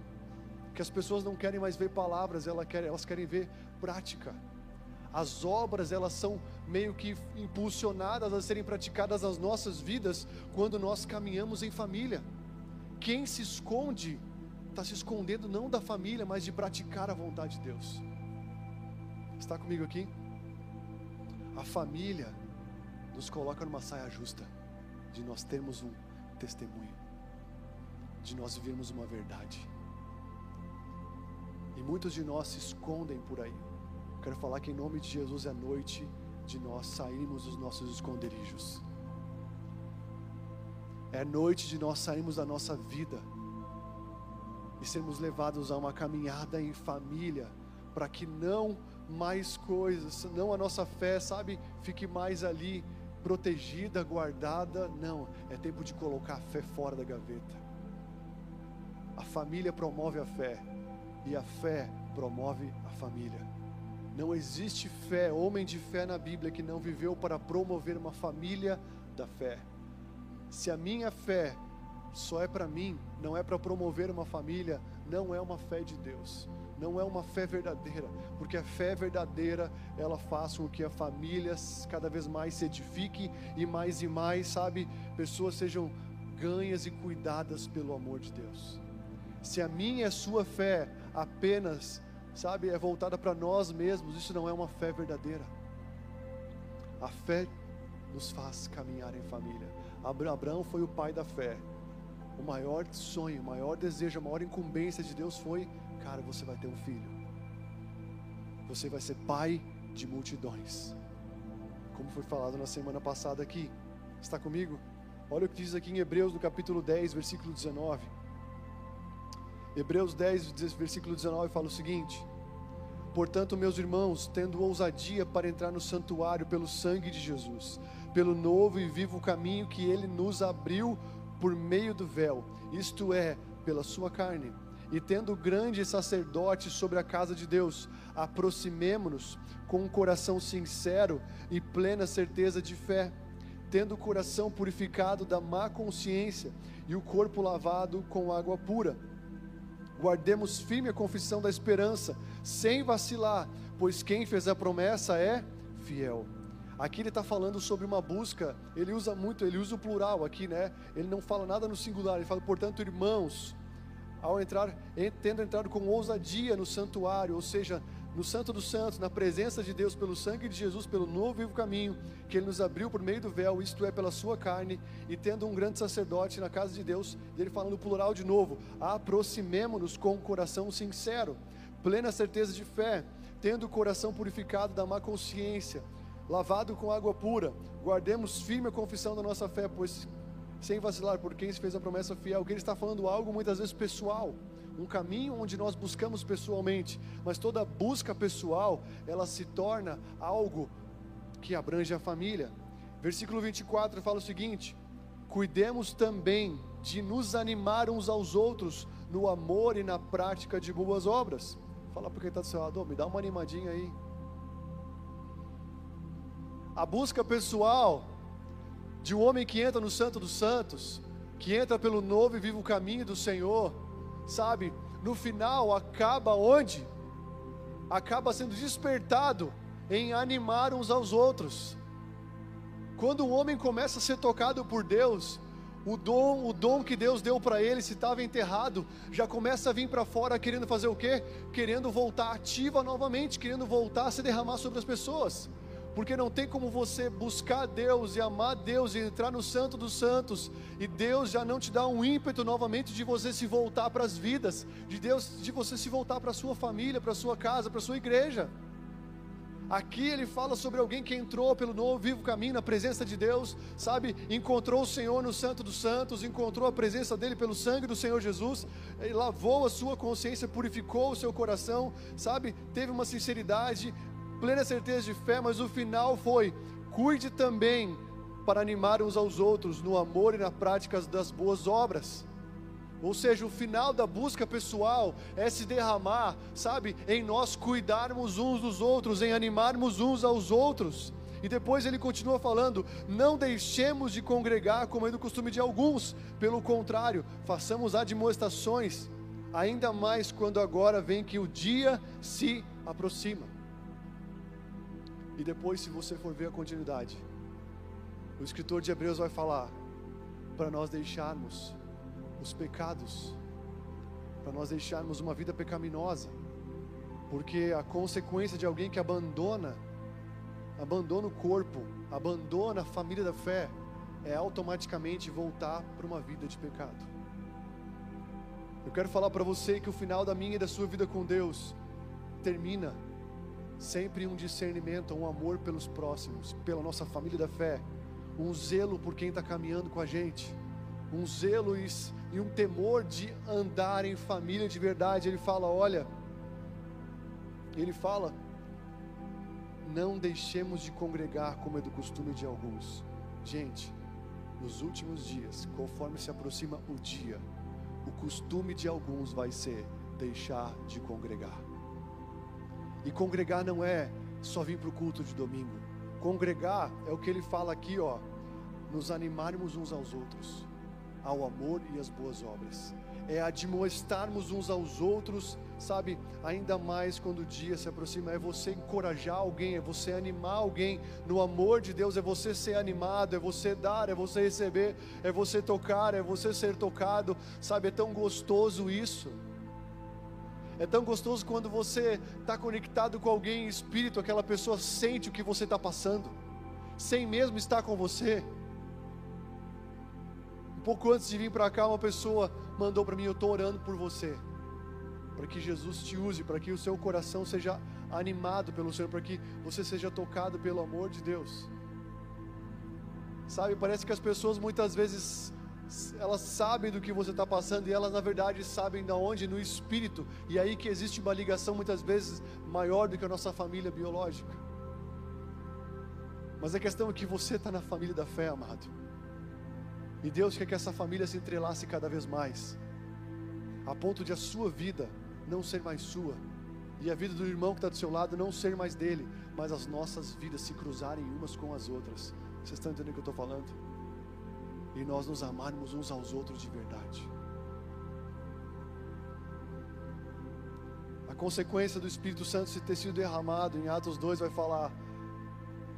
Que as pessoas não querem mais ver palavras elas querem elas querem ver prática. As obras elas são meio que impulsionadas a serem praticadas nas nossas vidas quando nós caminhamos em família. Quem se esconde está se escondendo não da família, mas de praticar a vontade de Deus. Está comigo aqui? A família nos coloca numa saia justa, de nós termos um testemunho, de nós vivermos uma verdade. E muitos de nós se escondem por aí. Quero falar que em nome de Jesus é noite de nós sairmos dos nossos esconderijos. É noite de nós sairmos da nossa vida e sermos levados a uma caminhada em família, para que não mais coisas, não a nossa fé, sabe, fique mais ali protegida, guardada. Não, é tempo de colocar a fé fora da gaveta. A família promove a fé e a fé promove a família. Não existe fé, homem de fé na Bíblia que não viveu para promover uma família da fé. Se a minha fé só é para mim, não é para promover uma família, não é uma fé de Deus, não é uma fé verdadeira, porque a fé verdadeira ela faz com que a família cada vez mais se edifique e mais e mais, sabe, pessoas sejam ganhas e cuidadas pelo amor de Deus. Se a minha e a sua fé apenas, sabe, é voltada para nós mesmos, isso não é uma fé verdadeira. A fé nos faz caminhar em família. Abraão foi o pai da fé o maior sonho, o maior desejo, a maior incumbência de Deus foi: cara, você vai ter um filho, você vai ser pai de multidões, como foi falado na semana passada aqui. Está comigo? Olha o que diz aqui em Hebreus, no capítulo 10, versículo 19. Hebreus 10, versículo 19 fala o seguinte: Portanto, meus irmãos, tendo ousadia para entrar no santuário pelo sangue de Jesus, pelo novo e vivo caminho que ele nos abriu por meio do véu, isto é, pela sua carne. E tendo grande sacerdote sobre a casa de Deus, aproximemo-nos com um coração sincero e plena certeza de fé, tendo o coração purificado da má consciência e o corpo lavado com água pura. Guardemos firme a confissão da esperança, sem vacilar, pois quem fez a promessa é fiel. Aqui ele está falando sobre uma busca, ele usa muito, ele usa o plural aqui, né? Ele não fala nada no singular, ele fala, portanto, irmãos, ao entrar, tendo entrado com ousadia no santuário, ou seja, no Santo dos Santos, na presença de Deus, pelo sangue de Jesus, pelo novo e vivo caminho que Ele nos abriu por meio do véu, isto é, pela Sua carne, e tendo um grande sacerdote na casa de Deus, Ele falando plural de novo: aproximemo-nos com o coração sincero, plena certeza de fé, tendo o coração purificado da má consciência lavado com água pura, guardemos firme a confissão da nossa fé, pois sem vacilar, por quem se fez a promessa fiel, que ele está falando algo muitas vezes pessoal, um caminho onde nós buscamos pessoalmente, mas toda busca pessoal, ela se torna algo que abrange a família. Versículo 24 fala o seguinte: cuidemos também de nos animar uns aos outros no amor e na prática de boas obras. Fala para quem está do seu lado, me dá uma animadinha aí. A busca pessoal de um homem que entra no Santo dos Santos, que entra pelo novo e vivo caminho do Senhor, sabe, no final acaba onde? Acaba sendo despertado em animar uns aos outros. Quando o homem começa a ser tocado por Deus, o dom, o dom que Deus deu para ele, se estava enterrado, já começa a vir para fora querendo fazer o quê? Querendo voltar ativa novamente, querendo voltar a se derramar sobre as pessoas. Porque não tem como você buscar Deus e amar Deus e entrar no Santo dos Santos, e Deus já não te dá um ímpeto novamente de você se voltar para as vidas, de Deus, de você se voltar para a sua família, para a sua casa, para a sua igreja. Aqui ele fala sobre alguém que entrou pelo novo vivo caminho na presença de Deus, sabe? Encontrou o Senhor no Santo dos Santos, encontrou a presença dele pelo sangue do Senhor Jesus, ele lavou a sua consciência, purificou o seu coração, sabe? Teve uma sinceridade, plena certeza de fé, mas o final foi: cuide também para animar uns aos outros no amor e na prática das boas obras. Ou seja, o final da busca pessoal é se derramar, sabe, em nós cuidarmos uns dos outros, em animarmos uns aos outros. E depois ele continua falando: não deixemos de congregar como é do costume de alguns, pelo contrário, façamos admoestações, ainda mais quando agora vem que o dia se aproxima. E depois, se você for ver a continuidade, o escritor de Hebreus vai falar para nós deixarmos os pecados, para nós deixarmos uma vida pecaminosa, porque a consequência de alguém que abandona, abandona o corpo, abandona a família da fé, é automaticamente voltar para uma vida de pecado. Eu quero falar para você que o final da minha e da sua vida com Deus termina sempre um discernimento, um amor pelos próximos, pela nossa família da fé, um zelo por quem está caminhando com a gente, um zelo e, um temor de andar em família de verdade. Ele fala: olha, ele fala, não deixemos de congregar como é do costume de alguns. Gente, nos últimos dias, conforme se aproxima o dia, o costume de alguns vai ser deixar de congregar. E congregar não é só vir para o culto de domingo. Congregar é o que ele fala aqui, ó, nos animarmos uns aos outros ao amor e às boas obras. É admoestarmos uns aos outros, sabe? Ainda mais quando o dia se aproxima, é você encorajar alguém, é você animar alguém no amor de Deus, é você ser animado, é você dar, é você receber, é você tocar, é você ser tocado, sabe? É tão gostoso isso. É tão gostoso quando você está conectado com alguém em espírito, aquela pessoa sente o que você está passando, sem mesmo estar com você pouco antes de vir para cá, uma pessoa mandou para mim: Eu estou orando por você, para que Jesus te use, para que o seu coração seja animado pelo Senhor, para que você seja tocado pelo amor de Deus. Sabe, parece que as pessoas muitas vezes elas sabem do que você está passando e elas na verdade sabem da onde no espírito e aí que existe uma ligação muitas vezes maior do que a nossa família biológica. Mas a questão é que você está na família da fé, amado. E Deus quer que essa família se entrelace cada vez mais, a ponto de a sua vida não ser mais sua, e a vida do irmão que está do seu lado não ser mais dele, mas as nossas vidas se cruzarem umas com as outras. Vocês estão entendendo o que eu estou falando? E nós nos amarmos uns aos outros de verdade. A consequência do Espírito Santo se ter sido derramado, em Atos 2 vai falar,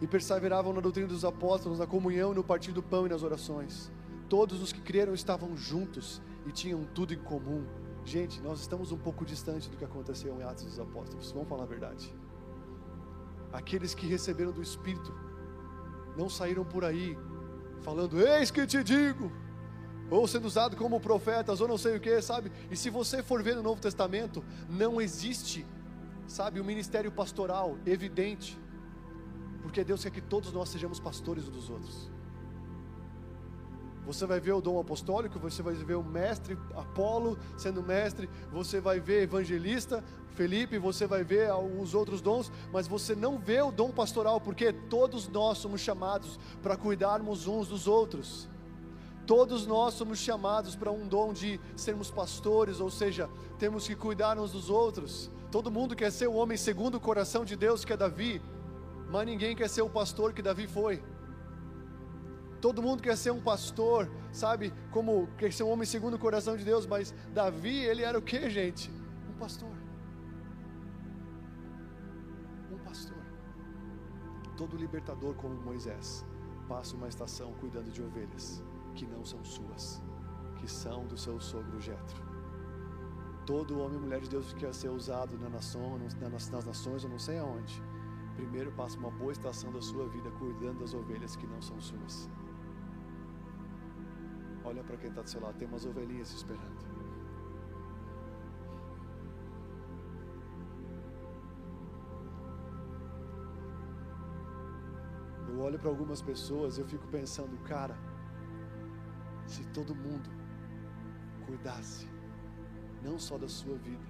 e perseveravam na doutrina dos apóstolos, na comunhão, no partir do pão e nas orações. Todos os que creram estavam juntos e tinham tudo em comum. Gente, nós estamos um pouco distante do que aconteceu em Atos dos Apóstolos, vamos falar a verdade. Aqueles que receberam do Espírito não saíram por aí falando, eis que te digo, ou sendo usado como profetas, ou não sei o que, sabe? E se você for ver no Novo Testamento, não existe, sabe, o um ministério pastoral evidente, porque Deus quer que todos nós sejamos pastores uns dos outros. Você vai ver o dom apostólico, você vai ver o mestre Apolo sendo mestre, você vai ver evangelista Felipe, você vai ver os outros dons, mas você não vê o dom pastoral, porque todos nós somos chamados para cuidarmos uns dos outros. Todos nós somos chamados para um dom de sermos pastores, ou seja, temos que cuidar uns dos outros. Todo mundo quer ser o homem segundo o coração de Deus, que é Davi, mas ninguém quer ser o pastor que Davi foi. Todo mundo quer ser um pastor, sabe? Como quer ser um homem segundo o coração de Deus, mas Davi, ele era o que, gente? Um pastor. Um pastor. Todo libertador, como Moisés, passa uma estação cuidando de ovelhas que não são suas, que são do seu sogro Jetro. Todo homem e mulher de Deus que quer ser usado na nação, nas, nas nações, eu não sei aonde. Primeiro passa uma boa estação da sua vida cuidando das ovelhas que não são suas. Olha para quem está do seu lado, tem umas ovelhinhas esperando. Eu olho para algumas pessoas e eu fico pensando, cara, se todo mundo cuidasse, não só da sua vida,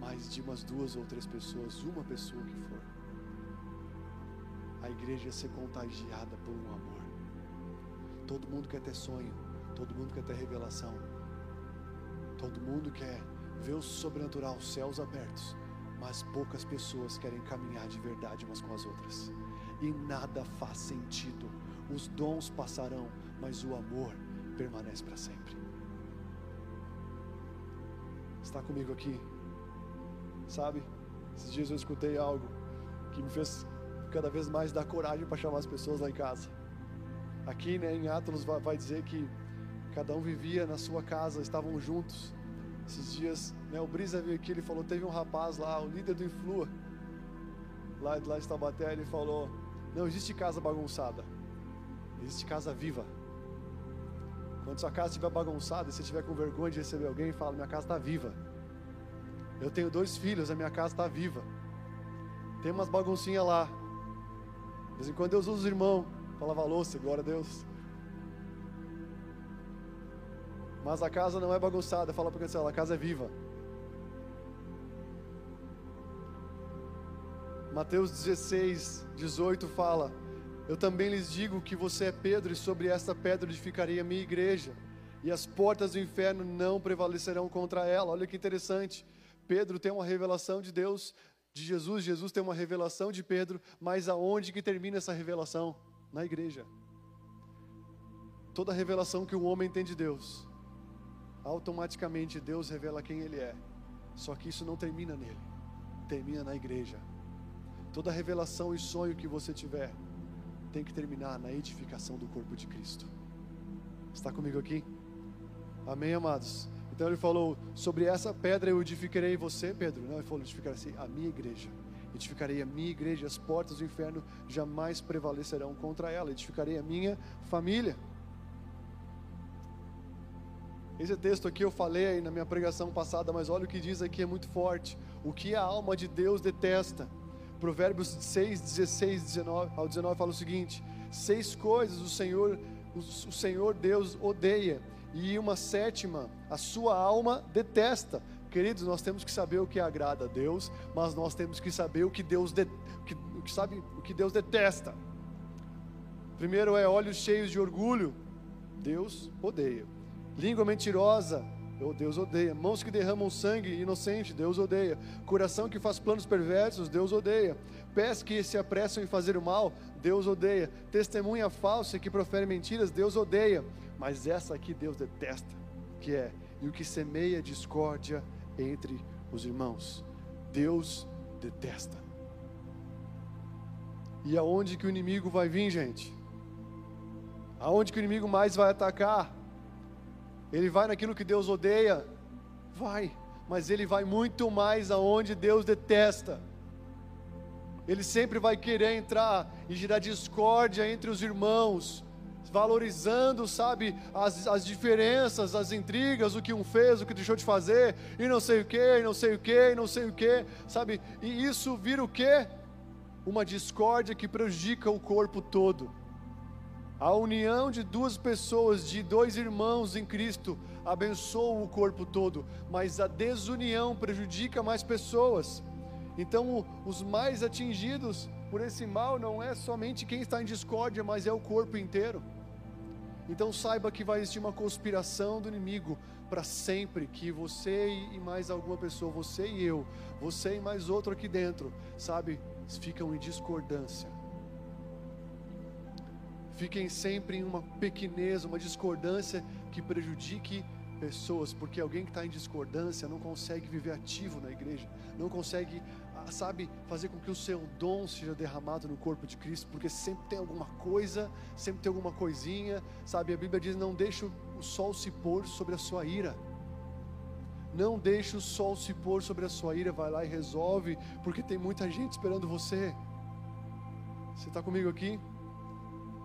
mas de umas duas ou três pessoas, uma pessoa que for, a igreja ia ser contagiada por um amor. Todo mundo quer ter sonho, todo mundo quer ter revelação, todo mundo quer ver o sobrenatural, os céus abertos, mas poucas pessoas querem caminhar de verdade umas com as outras, e nada faz sentido. Os dons passarão, mas o amor permanece para sempre. Está comigo aqui? Sabe? Esses dias eu escutei algo que me fez cada vez mais dar coragem para chamar as pessoas lá em casa. Aqui né, em Atos vai, dizer que cada um vivia na sua casa, estavam juntos. Esses dias, né, o Brisa veio aqui, ele falou, teve um rapaz lá, o líder do Influa, lá, lá de Taubaté, ele falou, não existe casa bagunçada, existe casa viva. Quando sua casa estiver bagunçada, e você estiver com vergonha de receber alguém, fala: Minha casa está viva. Eu tenho dois filhos, a minha casa está viva. Tem umas baguncinhas lá. De vez em quando Deus usa os irmãos para lavar louça, glória a Deus. Mas a casa não é bagunçada, fala para quem a casa é viva. Mateus 16, 18 fala: eu também lhes digo que você é Pedro, e sobre esta pedra edificarei a minha igreja, e as portas do inferno não prevalecerão contra ela. Olha que interessante. Pedro tem uma revelação de Deus, de Jesus, Jesus tem uma revelação de Pedro, mas aonde que termina essa revelação? Na igreja. Toda revelação que um homem tem de Deus, automaticamente Deus revela quem ele é. Só que isso não termina nele, termina na igreja. Toda revelação e sonho que você tiver, tem que terminar na edificação do corpo de Cristo. Está comigo aqui? Amém, amados? Então ele falou: sobre essa pedra eu edificarei você, Pedro. Não, ele falou: edificarei assim, a minha igreja. Edificarei a minha igreja, as portas do inferno jamais prevalecerão contra ela. Edificarei a minha família. Esse texto aqui eu falei aí na minha pregação passada, mas olha o que diz aqui, é muito forte. O que a alma de Deus detesta Provérbios 6, 16 19, ao 19 fala o seguinte: Seis coisas o Senhor, o, o Senhor Deus odeia, e uma sétima a sua alma detesta. Queridos, nós temos que saber o que agrada a Deus, mas nós temos que saber o que Deus, de, o que sabe, o que Deus detesta. Primeiro é olhos cheios de orgulho, Deus odeia. Língua mentirosa, Oh, Deus odeia. Mãos que derramam sangue inocente, Deus odeia. Coração que faz planos perversos, Deus odeia. Pés que se apressam em fazer o mal, Deus odeia. Testemunha falsa que profere mentiras, Deus odeia. Mas essa aqui Deus detesta, que é e o que semeia discórdia entre os irmãos. Deus detesta. E aonde que o inimigo vai vir, gente? Aonde que o inimigo mais vai atacar? Ele vai naquilo que Deus odeia? Vai, mas ele vai muito mais aonde Deus detesta. Ele sempre vai querer entrar e gerar discórdia entre os irmãos, valorizando, sabe, as, as diferenças, as intrigas, o que um fez, o que deixou de fazer, e não sei o que, e não sei o que, e não sei o que, sabe, e isso vira o que? Uma discórdia que prejudica o corpo todo. A união de duas pessoas, de dois irmãos em Cristo, abençoa o corpo todo, mas a desunião prejudica mais pessoas. Então, os mais atingidos por esse mal não é somente quem está em discórdia, mas é o corpo inteiro. Então saiba que vai existir uma conspiração do inimigo para sempre que você e mais alguma pessoa, você e eu, você e mais outro aqui dentro, sabe, ficam em discordância. Fiquem sempre em uma pequenez, uma discordância que prejudique pessoas, porque alguém que está em discordância não consegue viver ativo na igreja, não consegue sabe, fazer com que o seu dom seja derramado no corpo de Cristo, porque sempre tem alguma coisa, sempre tem alguma coisinha, sabe? A Bíblia diz: não deixe o sol se pôr sobre a sua ira. Não deixe o sol se pôr sobre a sua ira, vai lá e resolve, porque tem muita gente esperando você. Você está comigo aqui?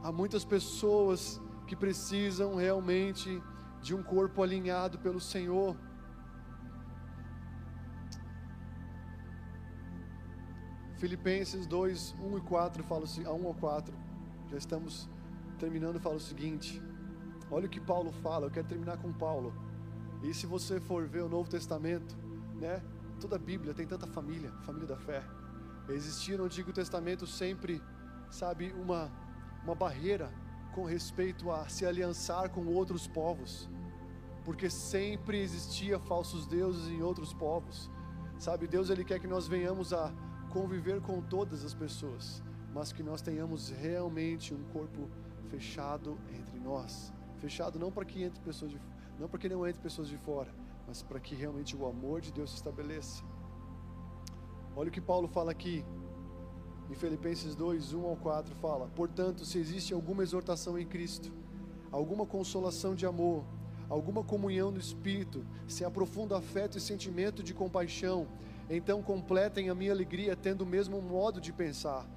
Há muitas pessoas que precisam realmente de um corpo alinhado pelo Senhor. Filipenses 2, 1 e 4 fala a 1 ao 4. Já estamos terminando, fala o seguinte. Olha o que Paulo fala, eu quero terminar com Paulo. E se você for ver o Novo Testamento, né? Toda a Bíblia tem tanta família, família da fé. Existia no Antigo Testamento sempre, sabe, uma uma barreira com respeito a se aliançar com outros povos, porque sempre existia falsos deuses em outros povos. Sabe, Deus ele quer que nós venhamos a conviver com todas as pessoas, mas que nós tenhamos realmente um corpo fechado entre nós. Fechado não para que entre pessoas de, não para que não entre pessoas de fora, mas para que realmente o amor de Deus se estabeleça. Olha o que Paulo fala aqui em Filipenses 2, 1 ao 4 fala: "Portanto, se existe alguma exortação em Cristo, alguma consolação de amor, alguma comunhão no espírito, se há profundo afeto e sentimento de compaixão, então completem a minha alegria tendo o mesmo modo de pensar,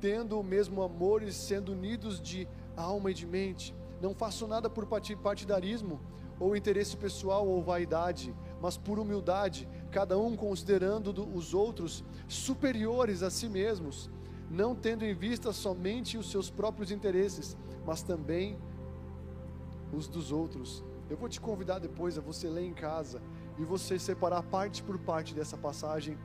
tendo o mesmo amor e sendo unidos de alma e de mente. Não faço nada por partidarismo ou interesse pessoal ou vaidade, mas por humildade, cada um considerando os outros superiores a si mesmos, não tendo em vista somente os seus próprios interesses, mas também os dos outros. Eu vou te convidar depois a você ler em casa e você separar parte por parte dessa passagem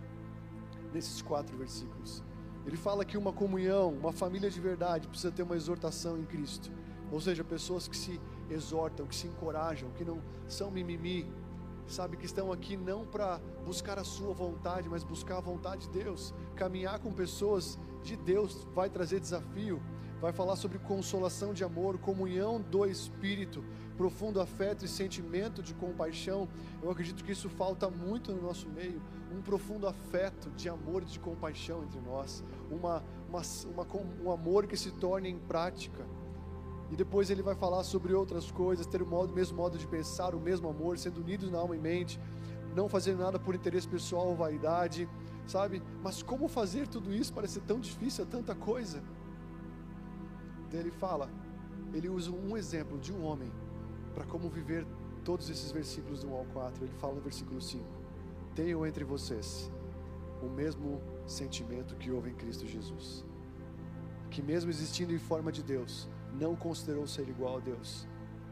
nesses quatro versículos. Ele fala que uma comunhão, uma família de verdade precisa ter uma exortação em Cristo. Ou seja, pessoas que se exortam, que se encorajam, que não são mimimi, sabe, que estão aqui não para buscar a sua vontade, mas buscar a vontade de Deus. Caminhar com pessoas de Deus vai trazer desafio, vai falar sobre consolação de amor, comunhão do Espírito, profundo afeto e sentimento de compaixão. Eu acredito que isso falta muito no nosso meio, um profundo afeto de amor e de compaixão entre nós, uma, uma, uma, um amor que se torne em prática. E depois ele vai falar sobre outras coisas, ter o modo, mesmo modo de pensar, o mesmo amor, sendo unidos na alma e mente, não fazendo nada por interesse pessoal ou vaidade, sabe? Mas como fazer tudo isso parece tão difícil, é tanta coisa. Ele fala, ele usa um exemplo de um homem para como viver todos esses versículos do 1 ao 4. Ele fala no versículo 5: Tenham entre vocês o mesmo sentimento que houve em Cristo Jesus, que mesmo existindo em forma de Deus, não considerou ser igual a Deus,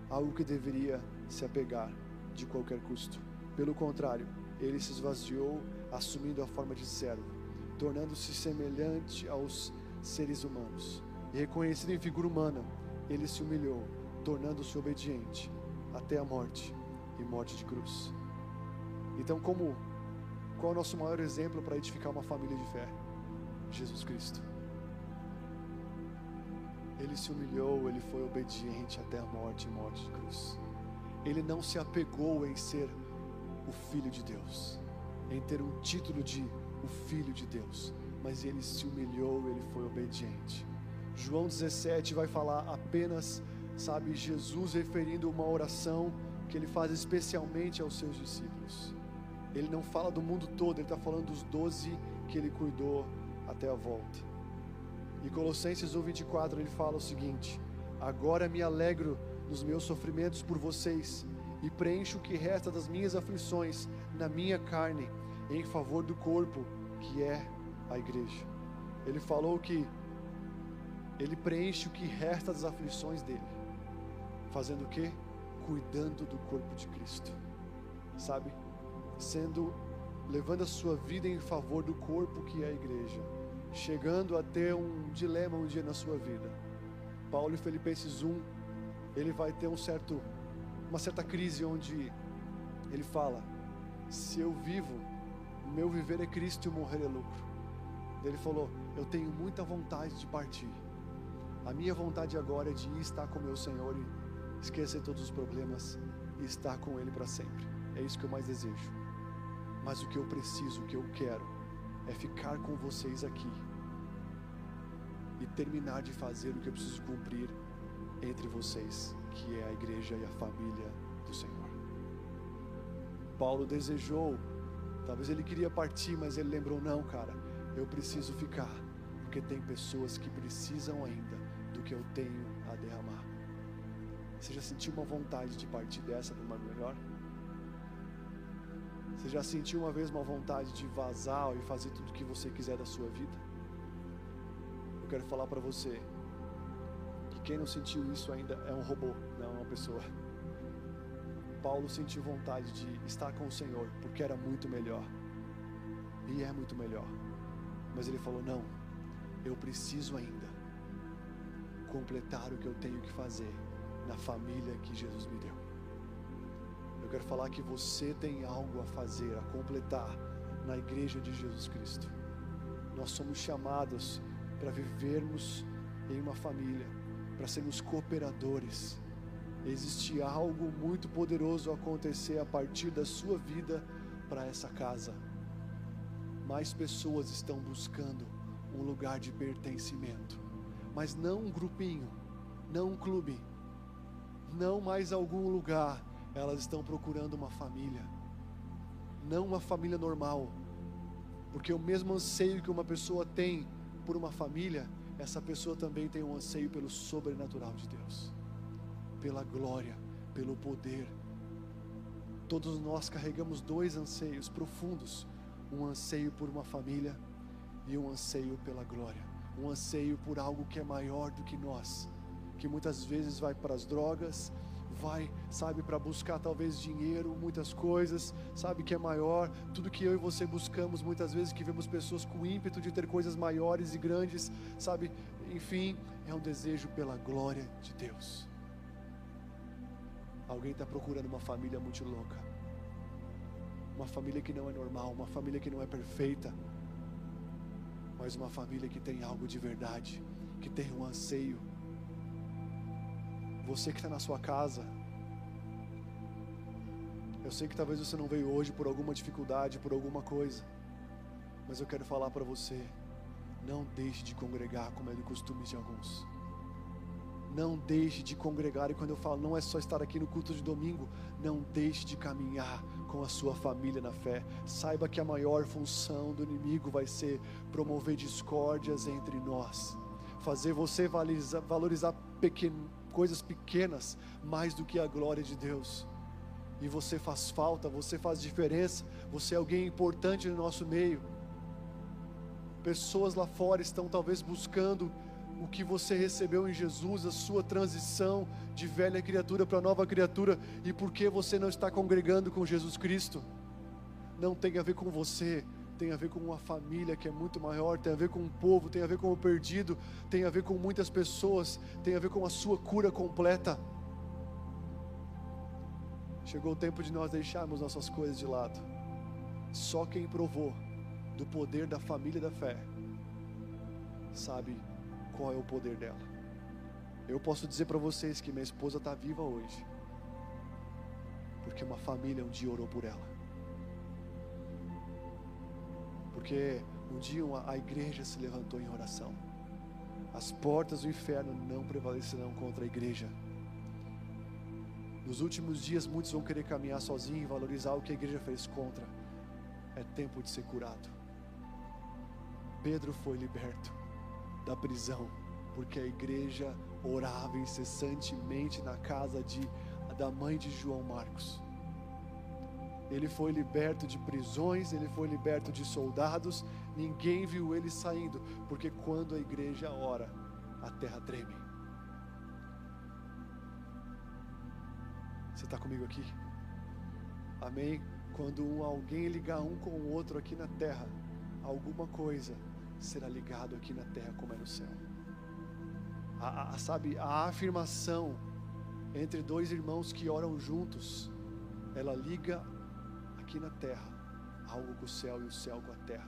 algo que deveria se apegar de qualquer custo. Pelo contrário, ele se esvaziou, assumindo a forma de servo, tornando-se semelhante aos seres humanos. E reconhecido em figura humana, ele se humilhou, tornando-se obediente até a morte e morte de cruz. Então, como qual é o nosso maior exemplo para edificar uma família de fé? Jesus Cristo. Ele se humilhou, ele foi obediente até a morte e morte de cruz. Ele não se apegou em ser o filho de Deus, em ter um título de o filho de Deus, mas ele se humilhou, ele foi obediente. João 17 vai falar apenas sabe, Jesus referindo uma oração que ele faz especialmente aos seus discípulos. Ele não fala do mundo todo, ele está falando dos doze que ele cuidou até a volta. E Colossenses 1,24 ele fala o seguinte: Agora me alegro nos meus sofrimentos por vocês e preencho o que resta das minhas aflições na minha carne, em favor do corpo que é a igreja. Ele falou que ele preenche o que resta das aflições dele fazendo o quê? Cuidando do corpo de Cristo, sabe? Sendo, levando a sua vida em favor do corpo que é a igreja, chegando a ter um dilema um dia na sua vida. Paulo em Filipenses 1 ele vai ter um certo, uma certa crise onde ele fala: se eu vivo, meu viver é Cristo e morrer é lucro. Ele falou: eu tenho muita vontade de partir. A minha vontade agora é de ir estar com meu Senhor e esquecer todos os problemas e estar com Ele para sempre. É isso que eu mais desejo. Mas o que eu preciso, o que eu quero, é ficar com vocês aqui e terminar de fazer o que eu preciso cumprir entre vocês, que é a igreja e a família do Senhor. Paulo desejou, talvez ele queria partir, mas ele lembrou: não, cara, eu preciso ficar, porque tem pessoas que precisam ainda do que eu tenho. Você já sentiu uma vontade de partir dessa para uma melhor? Você já sentiu uma vez uma vontade de vazar e fazer tudo o que você quiser da sua vida? Eu quero falar para você que quem não sentiu isso ainda é um robô, não é uma pessoa. Paulo sentiu vontade de estar com o Senhor, porque era muito melhor. E é muito melhor. Mas ele falou: não, eu preciso ainda completar o que eu tenho que fazer na família que Jesus me deu. Eu quero falar que você tem algo a fazer, a completar na igreja de Jesus Cristo. Nós somos chamados para vivermos em uma família, para sermos cooperadores existe algo muito poderoso acontecer a partir da sua vida para essa casa. Mais pessoas estão buscando um lugar de pertencimento, mas não um grupinho, não um clube, não mais algum lugar. Elas estão procurando uma família, não uma família normal, porque o mesmo anseio que uma pessoa tem por uma família, essa pessoa também tem um anseio pelo sobrenatural de Deus. Pela glória, pelo poder. Todos nós carregamos dois anseios profundos: um anseio por uma família e um anseio pela glória, um anseio por algo que é maior do que nós, que muitas vezes vai para as drogas, vai, sabe, para buscar talvez dinheiro, muitas coisas, sabe que é maior, tudo que eu e você buscamos, muitas vezes que vemos pessoas com ímpeto de ter coisas maiores e grandes, sabe, enfim, é um desejo pela glória de Deus. Alguém está procurando uma família muito louca. Uma família que não é normal, uma família que não é perfeita, mas uma família que tem algo de verdade, que tem um anseio. Você que está na sua casa, eu sei que talvez você não veio hoje por alguma dificuldade, por alguma coisa, mas eu quero falar para você: não deixe de congregar como é do costume de alguns. Não deixe de congregar, e quando eu falo, não é só estar aqui no culto de domingo, não deixe de caminhar com a sua família na fé. Saiba que a maior função do inimigo vai ser promover discórdias entre nós, fazer você valorizar, valorizar pequen, coisas pequenas mais do que a glória de Deus. E você faz falta, você faz diferença, você é alguém importante no nosso meio. Pessoas lá fora estão talvez buscando o que você recebeu em Jesus, a sua transição de velha criatura para nova criatura, e por que você não está congregando com Jesus Cristo. Não tem a ver com você, tem a ver com uma família que é muito maior, tem a ver com um povo, tem a ver com o perdido, tem a ver com muitas pessoas, tem a ver com a sua cura completa. Chegou o tempo de nós deixarmos nossas coisas de lado. Só quem provou do poder da família da fé sabe qual é o poder dela. Eu posso dizer para vocês que minha esposa está viva hoje, porque uma família um dia orou por ela. Porque um dia a igreja se levantou em oração. As portas do inferno não prevalecerão contra a igreja. Nos últimos dias, muitos vão querer caminhar sozinhos e valorizar o que a igreja fez contra. É tempo de ser curado. Pedro foi liberto da prisão, porque a igreja orava incessantemente na casa de, da mãe de João Marcos. Ele foi liberto de prisões, ele foi liberto de soldados, ninguém viu ele saindo, porque quando a igreja ora, a terra treme. Você está comigo aqui? Amém? Quando alguém ligar um com o outro aqui na terra, alguma coisa será ligado aqui na terra como é no céu. A, a, sabe, a afirmação entre dois irmãos que oram juntos, ela liga aqui na terra algo com o céu e o céu com a terra.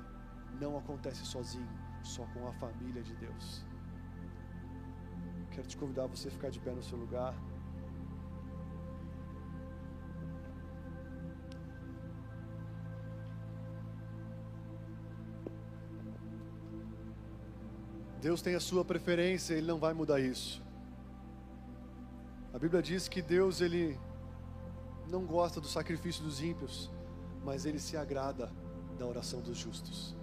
Não acontece sozinho, só com a família de Deus. Quero te convidar a você ficar de pé no seu lugar. Deus tem a sua preferência, Ele não vai mudar isso. A Bíblia diz que Deus, Ele não gosta do sacrifício dos ímpios, mas Ele se agrada da oração dos justos.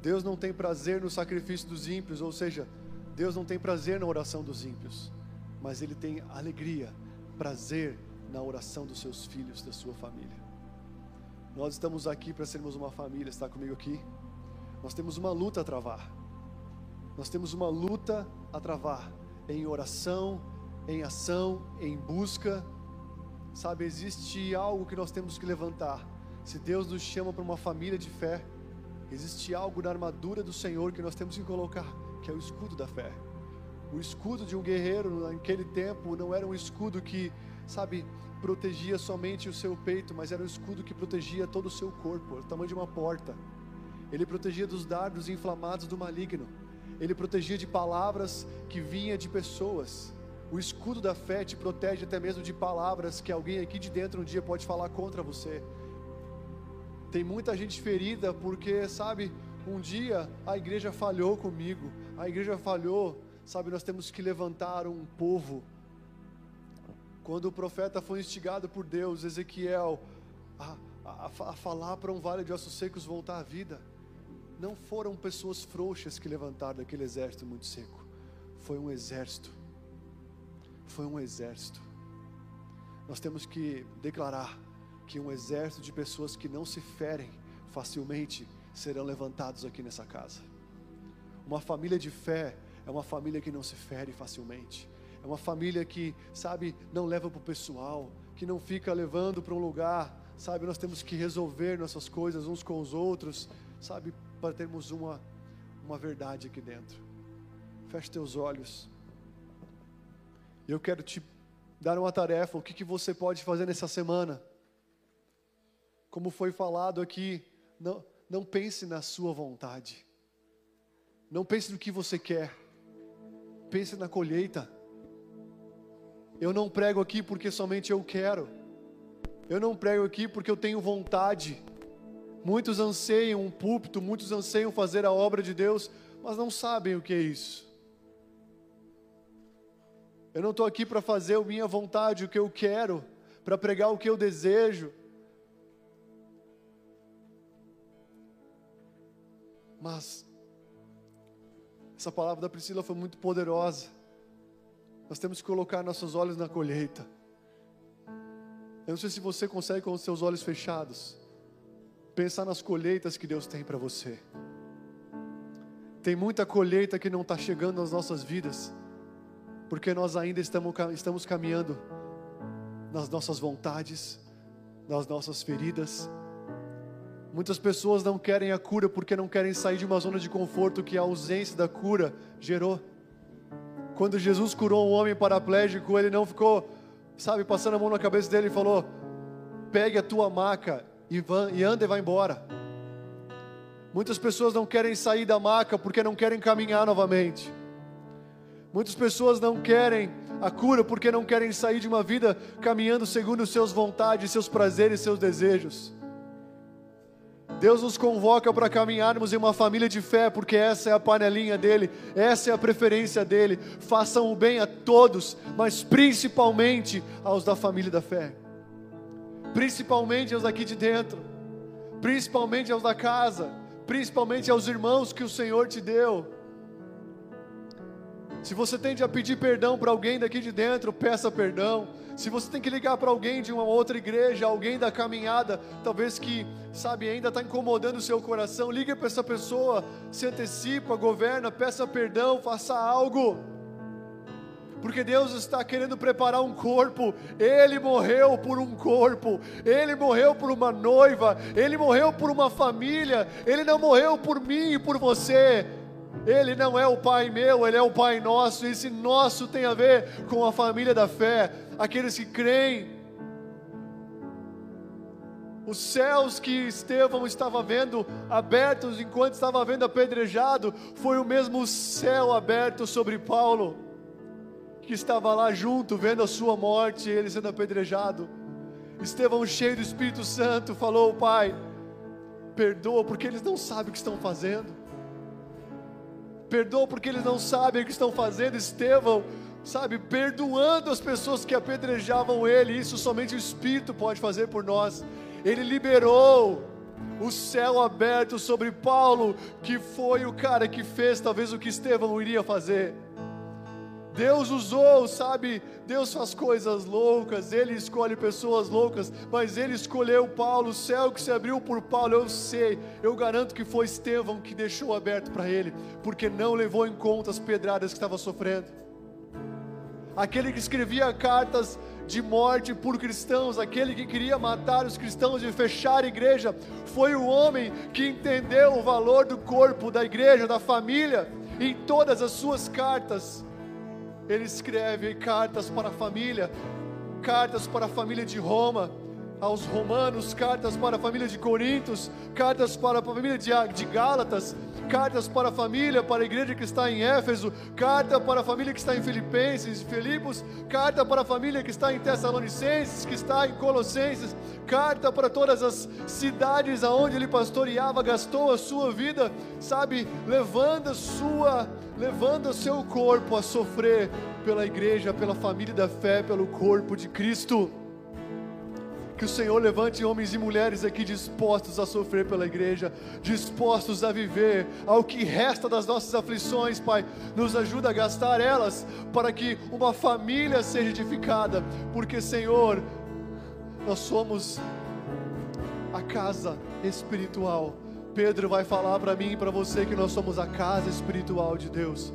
Deus não tem prazer no sacrifício dos ímpios, ou seja, Deus não tem prazer na oração dos ímpios, mas Ele tem alegria, prazer na oração dos seus filhos, da sua família. Nós estamos aqui para sermos uma família, está comigo aqui? Nós temos uma luta a travar. Nós temos uma luta a travar em oração, em ação, em busca. Sabe, existe algo que nós temos que levantar. Se Deus nos chama para uma família de fé, existe algo na armadura do Senhor que nós temos que colocar, que é o escudo da fé. O escudo de um guerreiro naquele tempo não era um escudo que, sabe, protegia somente o seu peito, mas era um escudo que protegia todo o seu corpo, o tamanho de uma porta. Ele protegia dos dardos inflamados do maligno ele protegia de palavras que vinha de pessoas. O escudo da fé te protege até mesmo de palavras que alguém aqui de dentro um dia pode falar contra você. Tem muita gente ferida porque, sabe, um dia a igreja falhou comigo, a igreja falhou, sabe, nós temos que levantar um povo. Quando o profeta foi instigado por Deus, Ezequiel, a, a, a falar para um vale de ossos secos voltar à vida, não foram pessoas frouxas que levantaram aquele exército muito seco. Foi um exército. Foi um exército. Nós temos que declarar que um exército de pessoas que não se ferem facilmente serão levantados aqui nessa casa. Uma família de fé é uma família que não se fere facilmente. É uma família que, sabe, não leva para o pessoal, que não fica levando para um lugar, sabe, nós temos que resolver nossas coisas uns com os outros, sabe, para termos uma, uma verdade aqui dentro. Feche teus olhos. Eu quero te dar uma tarefa. O que, que você pode fazer nessa semana? Como foi falado aqui, não, não pense na sua vontade. Não pense no que você quer. Pense na colheita. Eu não prego aqui porque somente eu quero. Eu não prego aqui porque eu tenho vontade. Muitos anseiam um púlpito, muitos anseiam fazer a obra de Deus, mas não sabem o que é isso. Eu não estou aqui para fazer a minha vontade, o que eu quero, para pregar o que eu desejo. Mas essa palavra da Priscila foi muito poderosa. Nós temos que colocar nossos olhos na colheita. Eu não sei se você consegue com os seus olhos fechados pensar nas colheitas que Deus tem para você. Tem muita colheita que não está chegando nas nossas vidas, porque nós ainda estamos, estamos caminhando nas nossas vontades, nas nossas feridas. Muitas pessoas não querem a cura porque não querem sair de uma zona de conforto que a ausência da cura gerou. Quando Jesus curou um homem paraplégico, ele não ficou, sabe, passando a mão na cabeça dele e falou: pegue a tua maca e, e anda e vai embora. Muitas pessoas não querem sair da maca porque não querem caminhar novamente. Muitas pessoas não querem a cura porque não querem sair de uma vida caminhando segundo os seus vontades, seus prazeres, seus desejos. Deus nos convoca para caminharmos em uma família de fé, porque essa é a panelinha dele, essa é a preferência dele. Façam o bem a todos, mas principalmente aos da família da fé principalmente aos aqui de dentro, principalmente aos da casa, principalmente aos irmãos que o Senhor te deu. Se você tende a pedir perdão para alguém daqui de dentro, peça perdão. Se você tem que ligar para alguém de uma outra igreja, alguém da caminhada, talvez que, sabe, ainda está incomodando o seu coração, ligue para essa pessoa, se antecipa, governa, peça perdão, faça algo porque Deus está querendo preparar um corpo. Ele morreu por um corpo, ele morreu por uma noiva, ele morreu por uma família, ele não morreu por mim e por você. Ele não é o Pai meu, Ele é o Pai nosso. E esse nosso tem a ver com a família da fé, aqueles que creem. Os céus que Estevão estava vendo abertos enquanto estava vendo apedrejado, foi o mesmo céu aberto sobre Paulo, que estava lá junto, vendo a sua morte, ele sendo apedrejado. Estevão, cheio do Espírito Santo, falou: Pai, perdoa porque eles não sabem o que estão fazendo. Perdoa porque eles não sabem o que estão fazendo. Estevão, sabe, perdoando as pessoas que apedrejavam ele. Isso somente o Espírito pode fazer por nós. Ele liberou o céu aberto sobre Paulo, que foi o cara que fez talvez o que Estevão iria fazer. Deus usou, sabe? Deus faz coisas loucas, Ele escolhe pessoas loucas, mas Ele escolheu Paulo, o céu que se abriu por Paulo, eu sei, eu garanto que foi Estevão que deixou aberto para ele, porque não levou em conta as pedradas que estava sofrendo. Aquele que escrevia cartas de morte por cristãos, aquele que queria matar os cristãos e fechar a igreja, foi o homem que entendeu o valor do corpo, da igreja, da família, em todas as suas cartas ele escreve cartas para a família, cartas para a família de Roma, aos romanos, cartas para a família de Corintos, cartas para a família de, de Gálatas, cartas para a família, para a igreja que está em Éfeso, carta para a família que está em Filipenses, Filipos, carta para a família que está em Tessalonicenses, que está em Colossenses, carta para todas as cidades aonde ele pastoreava, gastou a sua vida, sabe, levando a sua, levando o seu corpo a sofrer pela igreja, pela família da fé, pelo corpo de Cristo. Que o Senhor levante homens e mulheres aqui dispostos a sofrer pela igreja, dispostos a viver ao que resta das nossas aflições, Pai. Nos ajuda a gastar elas para que uma família seja edificada, porque, Senhor, nós somos a casa espiritual. Pedro vai falar para mim e para você que nós somos a casa espiritual de Deus.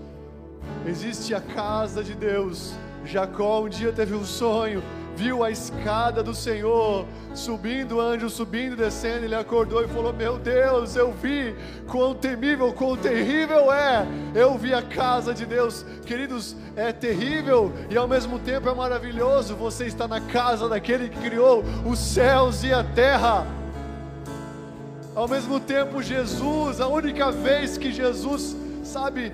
Existe a casa de Deus. Jacó um dia teve um sonho viu a escada do Senhor, subindo, anjo subindo, descendo, ele acordou e falou: Meu Deus, eu vi quão temível, quão terrível é. Eu vi a casa de Deus, queridos, é terrível e ao mesmo tempo é maravilhoso. Você está na casa daquele que criou os céus e a terra. Ao mesmo tempo, Jesus, a única vez que Jesus, sabe,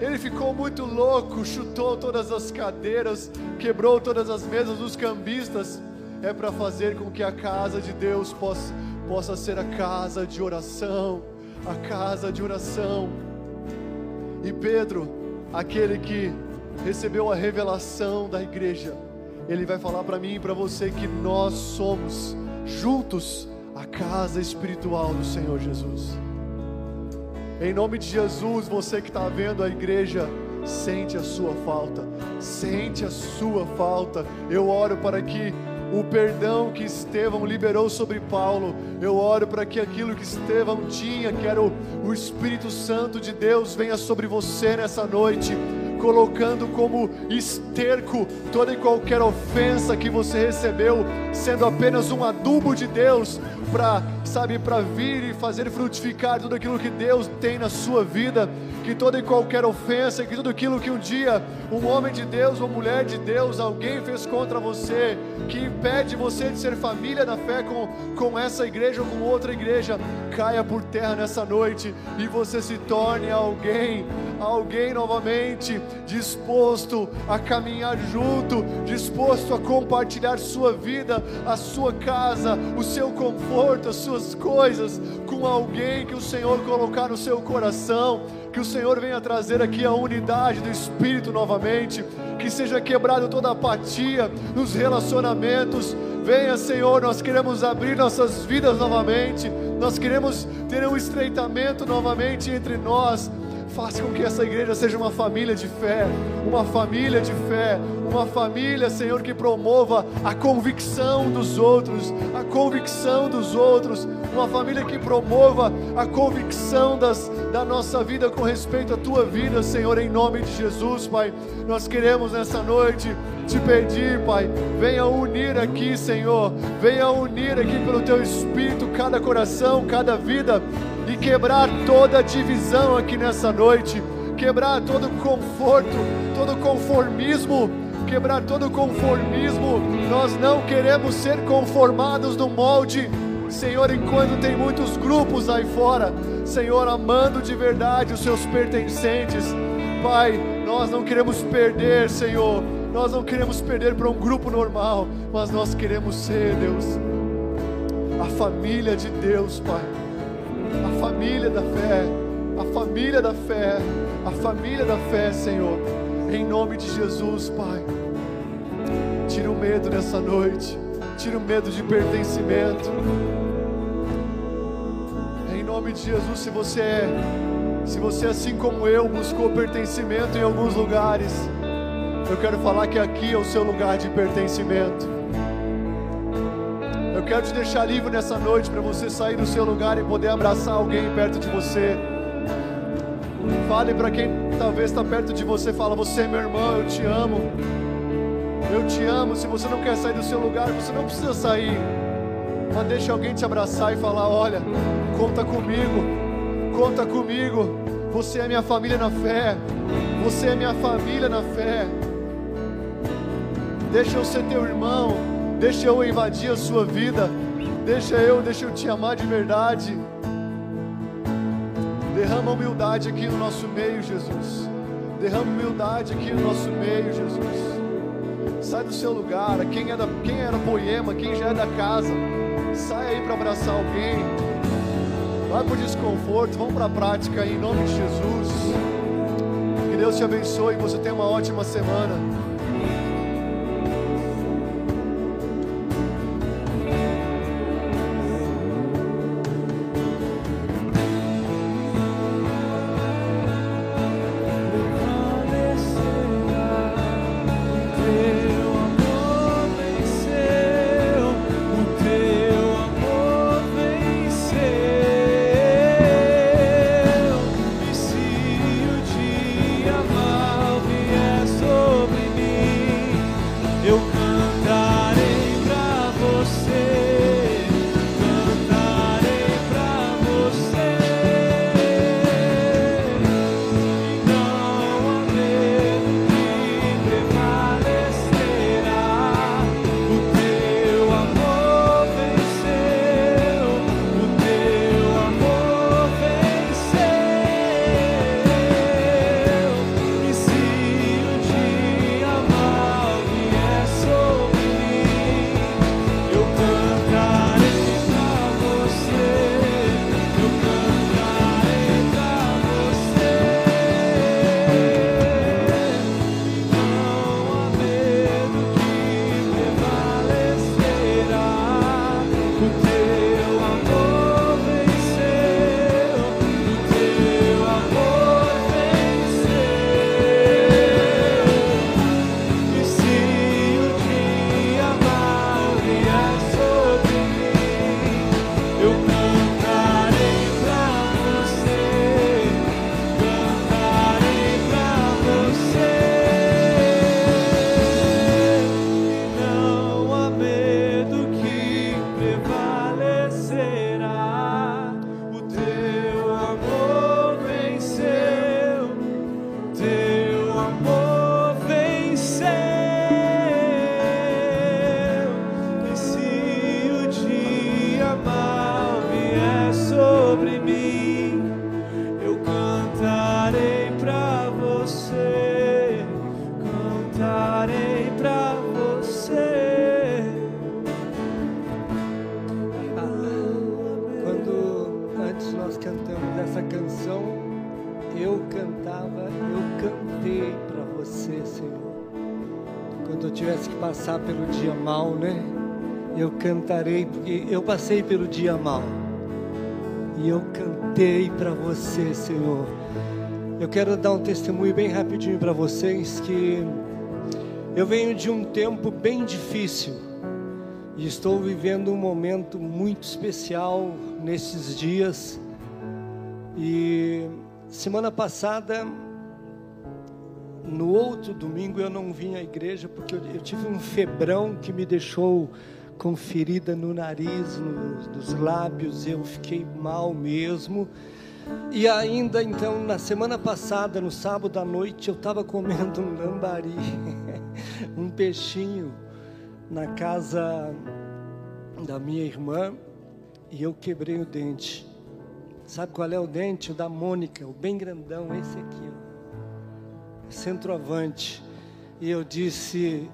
ele ficou muito louco, chutou todas as cadeiras, quebrou todas as mesas dos cambistas. É para fazer com que a casa de Deus possa, possa ser a casa de oração, a casa de oração. E Pedro, aquele que recebeu a revelação da igreja, ele vai falar para mim e para você que nós somos juntos a casa espiritual do Senhor Jesus. Em nome de Jesus, você que está vendo a igreja, sente a sua falta, sente a sua falta. Eu oro para que o perdão que Estevão liberou sobre Paulo, eu oro para que aquilo que Estevão tinha, que era o, o Espírito Santo de Deus, venha sobre você nessa noite colocando como esterco toda e qualquer ofensa que você recebeu, sendo apenas um adubo de Deus para, sabe, para vir e fazer frutificar tudo aquilo que Deus tem na sua vida, que toda e qualquer ofensa, que tudo aquilo que um dia um homem de Deus ou mulher de Deus, alguém fez contra você, que impede você de ser família da fé com, com essa igreja ou com outra igreja, caia por terra nessa noite e você se torne alguém, alguém novamente disposto a caminhar junto, disposto a compartilhar sua vida, a sua casa, o seu conforto, as suas coisas com alguém que o Senhor colocar no seu coração. Que o Senhor venha trazer aqui a unidade do Espírito novamente, que seja quebrado toda apatia nos relacionamentos. Venha, Senhor, nós queremos abrir nossas vidas novamente, nós queremos ter um estreitamento novamente entre nós Faça com que essa igreja seja uma família de fé, uma família de fé, uma família, Senhor, que promova a convicção dos outros, a convicção dos outros, uma família que promova a convicção das, da nossa vida com respeito à tua vida, Senhor, em nome de Jesus, Pai. Nós queremos nessa noite te pedir, Pai, venha unir aqui, Senhor, venha unir aqui pelo teu Espírito cada coração, cada vida e quebrar toda divisão aqui nessa noite, quebrar todo conforto, todo conformismo, quebrar todo conformismo. Nós não queremos ser conformados no molde, Senhor, enquanto tem muitos grupos aí fora, Senhor, amando de verdade os seus pertencentes. Pai, nós não queremos perder, Senhor. Nós não queremos perder para um grupo normal, mas nós queremos ser, Deus, a família de Deus, Pai. A família da fé, a família da fé, a família da fé, Senhor. Em nome de Jesus, Pai. Tira o medo nessa noite. Tira o medo de pertencimento. Em nome de Jesus, se você é, se você assim como eu buscou pertencimento em alguns lugares, eu quero falar que aqui é o seu lugar de pertencimento. Eu quero te deixar livre nessa noite para você sair do seu lugar e poder abraçar alguém perto de você. Fale para quem talvez está perto de você, fala: "Você é meu irmão, eu te amo". Eu te amo. Se você não quer sair do seu lugar, você não precisa sair. Mas deixa alguém te abraçar e falar: Olha, conta comigo, conta comigo. Você é minha família na fé. Você é minha família na fé. Deixa eu ser teu irmão. Deixa eu invadir a sua vida. Deixa eu, deixa eu te amar de verdade. Derrama humildade aqui no nosso meio, Jesus. Derrama humildade aqui no nosso meio, Jesus. Sai do seu lugar. Quem, é da, quem era poema, quem já é da casa, sai aí para abraçar alguém. Vai para o desconforto, vamos para a prática em nome de Jesus. Que Deus te abençoe e você tenha uma ótima semana. Porque eu passei pelo dia mal. E eu cantei para você, Senhor. Eu quero dar um testemunho bem rapidinho para vocês que eu venho de um tempo bem difícil e estou vivendo um momento muito especial nesses dias. E semana passada, no outro domingo, eu não vim à igreja porque eu tive um febrão que me deixou com ferida no nariz, no, nos lábios, eu fiquei mal mesmo. E ainda então, na semana passada, no sábado à noite, eu estava comendo um lambari, um peixinho, na casa da minha irmã, e eu quebrei o dente. Sabe qual é o dente? O da Mônica, o bem grandão, esse aqui, ó. Centroavante. E eu disse,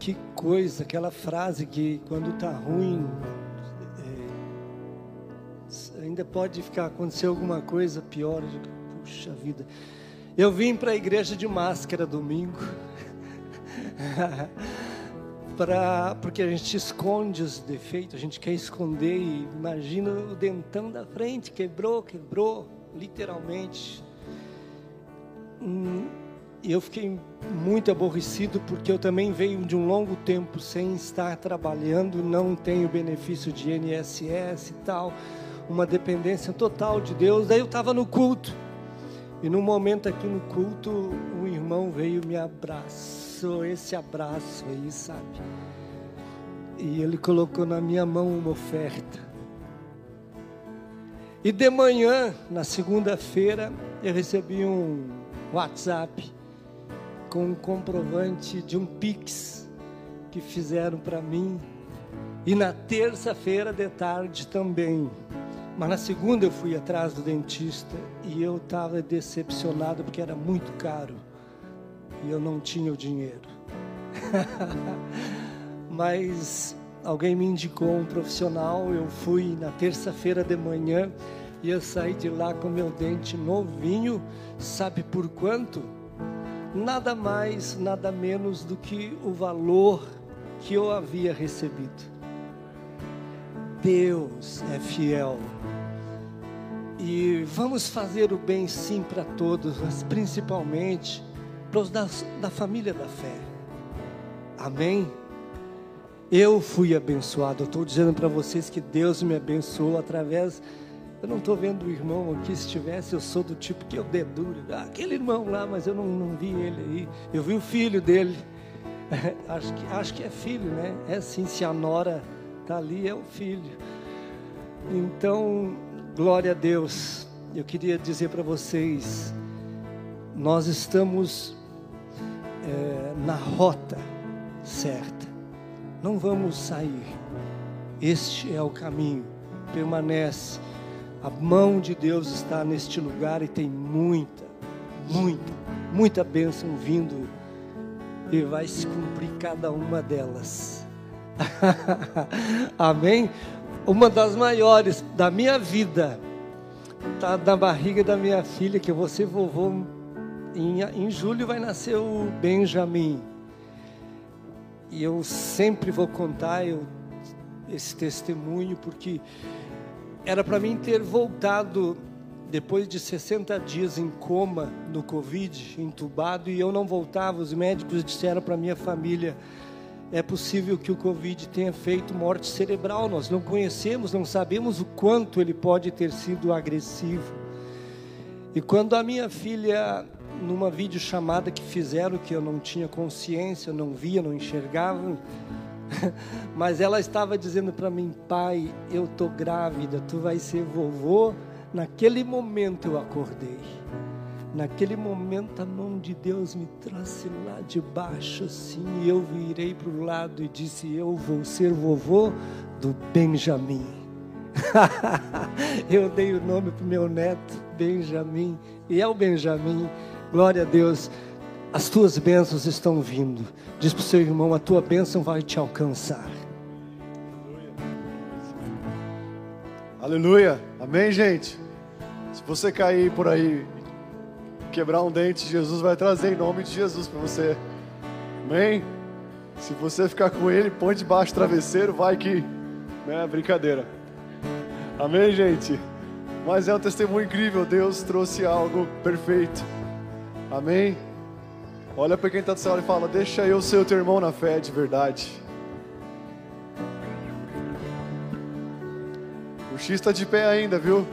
que coisa, aquela frase que quando está ruim, é, ainda pode ficar acontecer alguma coisa pior. Puxa vida. Eu vim para a igreja de máscara domingo. pra, porque a gente esconde os defeitos, a gente quer esconder e imagina o dentão da frente, quebrou, quebrou, literalmente. Hum, e eu fiquei muito aborrecido porque eu também venho de um longo tempo sem estar trabalhando, não tenho benefício de INSS e tal, uma dependência total de Deus. Daí eu estava no culto. E no momento aqui no culto, um irmão veio me abraçou, esse abraço aí, sabe? E ele colocou na minha mão uma oferta. E de manhã, na segunda-feira, eu recebi um WhatsApp com um comprovante de um Pix que fizeram para mim. E na terça-feira de tarde também. Mas na segunda eu fui atrás do dentista e eu estava decepcionado porque era muito caro e eu não tinha o dinheiro. Mas alguém me indicou um profissional, eu fui na terça-feira de manhã e eu saí de lá com meu dente novinho, sabe por quanto? Nada mais, nada menos do que o valor que eu havia recebido. Deus é fiel. E vamos fazer o bem sim para todos, mas principalmente para os da, da família da fé. Amém? Eu fui abençoado. Eu estou dizendo para vocês que Deus me abençoou através eu não estou vendo o irmão aqui. Se tivesse, eu sou do tipo que eu deduro. Ah, aquele irmão lá, mas eu não, não vi ele aí. Eu vi o filho dele. acho, que, acho que é filho, né? É sim, se a nora está ali, é o filho. Então, glória a Deus. Eu queria dizer para vocês: nós estamos é, na rota certa. Não vamos sair. Este é o caminho. Permanece a mão de Deus está neste lugar e tem muita, muita, muita bênção vindo e vai se cumprir cada uma delas. Amém? Uma das maiores da minha vida está na barriga da minha filha, que eu vou ser vovô. Em, em julho vai nascer o Benjamin. E eu sempre vou contar eu, esse testemunho, porque era para mim ter voltado depois de 60 dias em coma no Covid, entubado, e eu não voltava. Os médicos disseram para minha família: é possível que o Covid tenha feito morte cerebral. Nós não conhecemos, não sabemos o quanto ele pode ter sido agressivo. E quando a minha filha, numa videochamada que fizeram, que eu não tinha consciência, não via, não enxergava, Mas ela estava dizendo para mim, pai, eu tô grávida, tu vai ser vovô. Naquele momento eu acordei. Naquele momento a mão de Deus me trouxe lá de baixo assim, e eu virei para o lado e disse: Eu vou ser vovô do Benjamin. eu dei o nome para o meu neto, Benjamin, e é o Benjamin. Glória a Deus. As tuas bênçãos estão vindo. Diz para o seu irmão: a tua bênção vai te alcançar. Aleluia. Amém, gente? Se você cair por aí, quebrar um dente, Jesus vai trazer em nome de Jesus para você. Amém? Se você ficar com ele, põe debaixo do travesseiro, vai que. Né? Brincadeira. Amém, gente? Mas é um testemunho incrível. Deus trouxe algo perfeito. Amém? Olha para quem está do céu e fala: Deixa eu ser o teu irmão na fé de verdade. O X está de pé ainda, viu?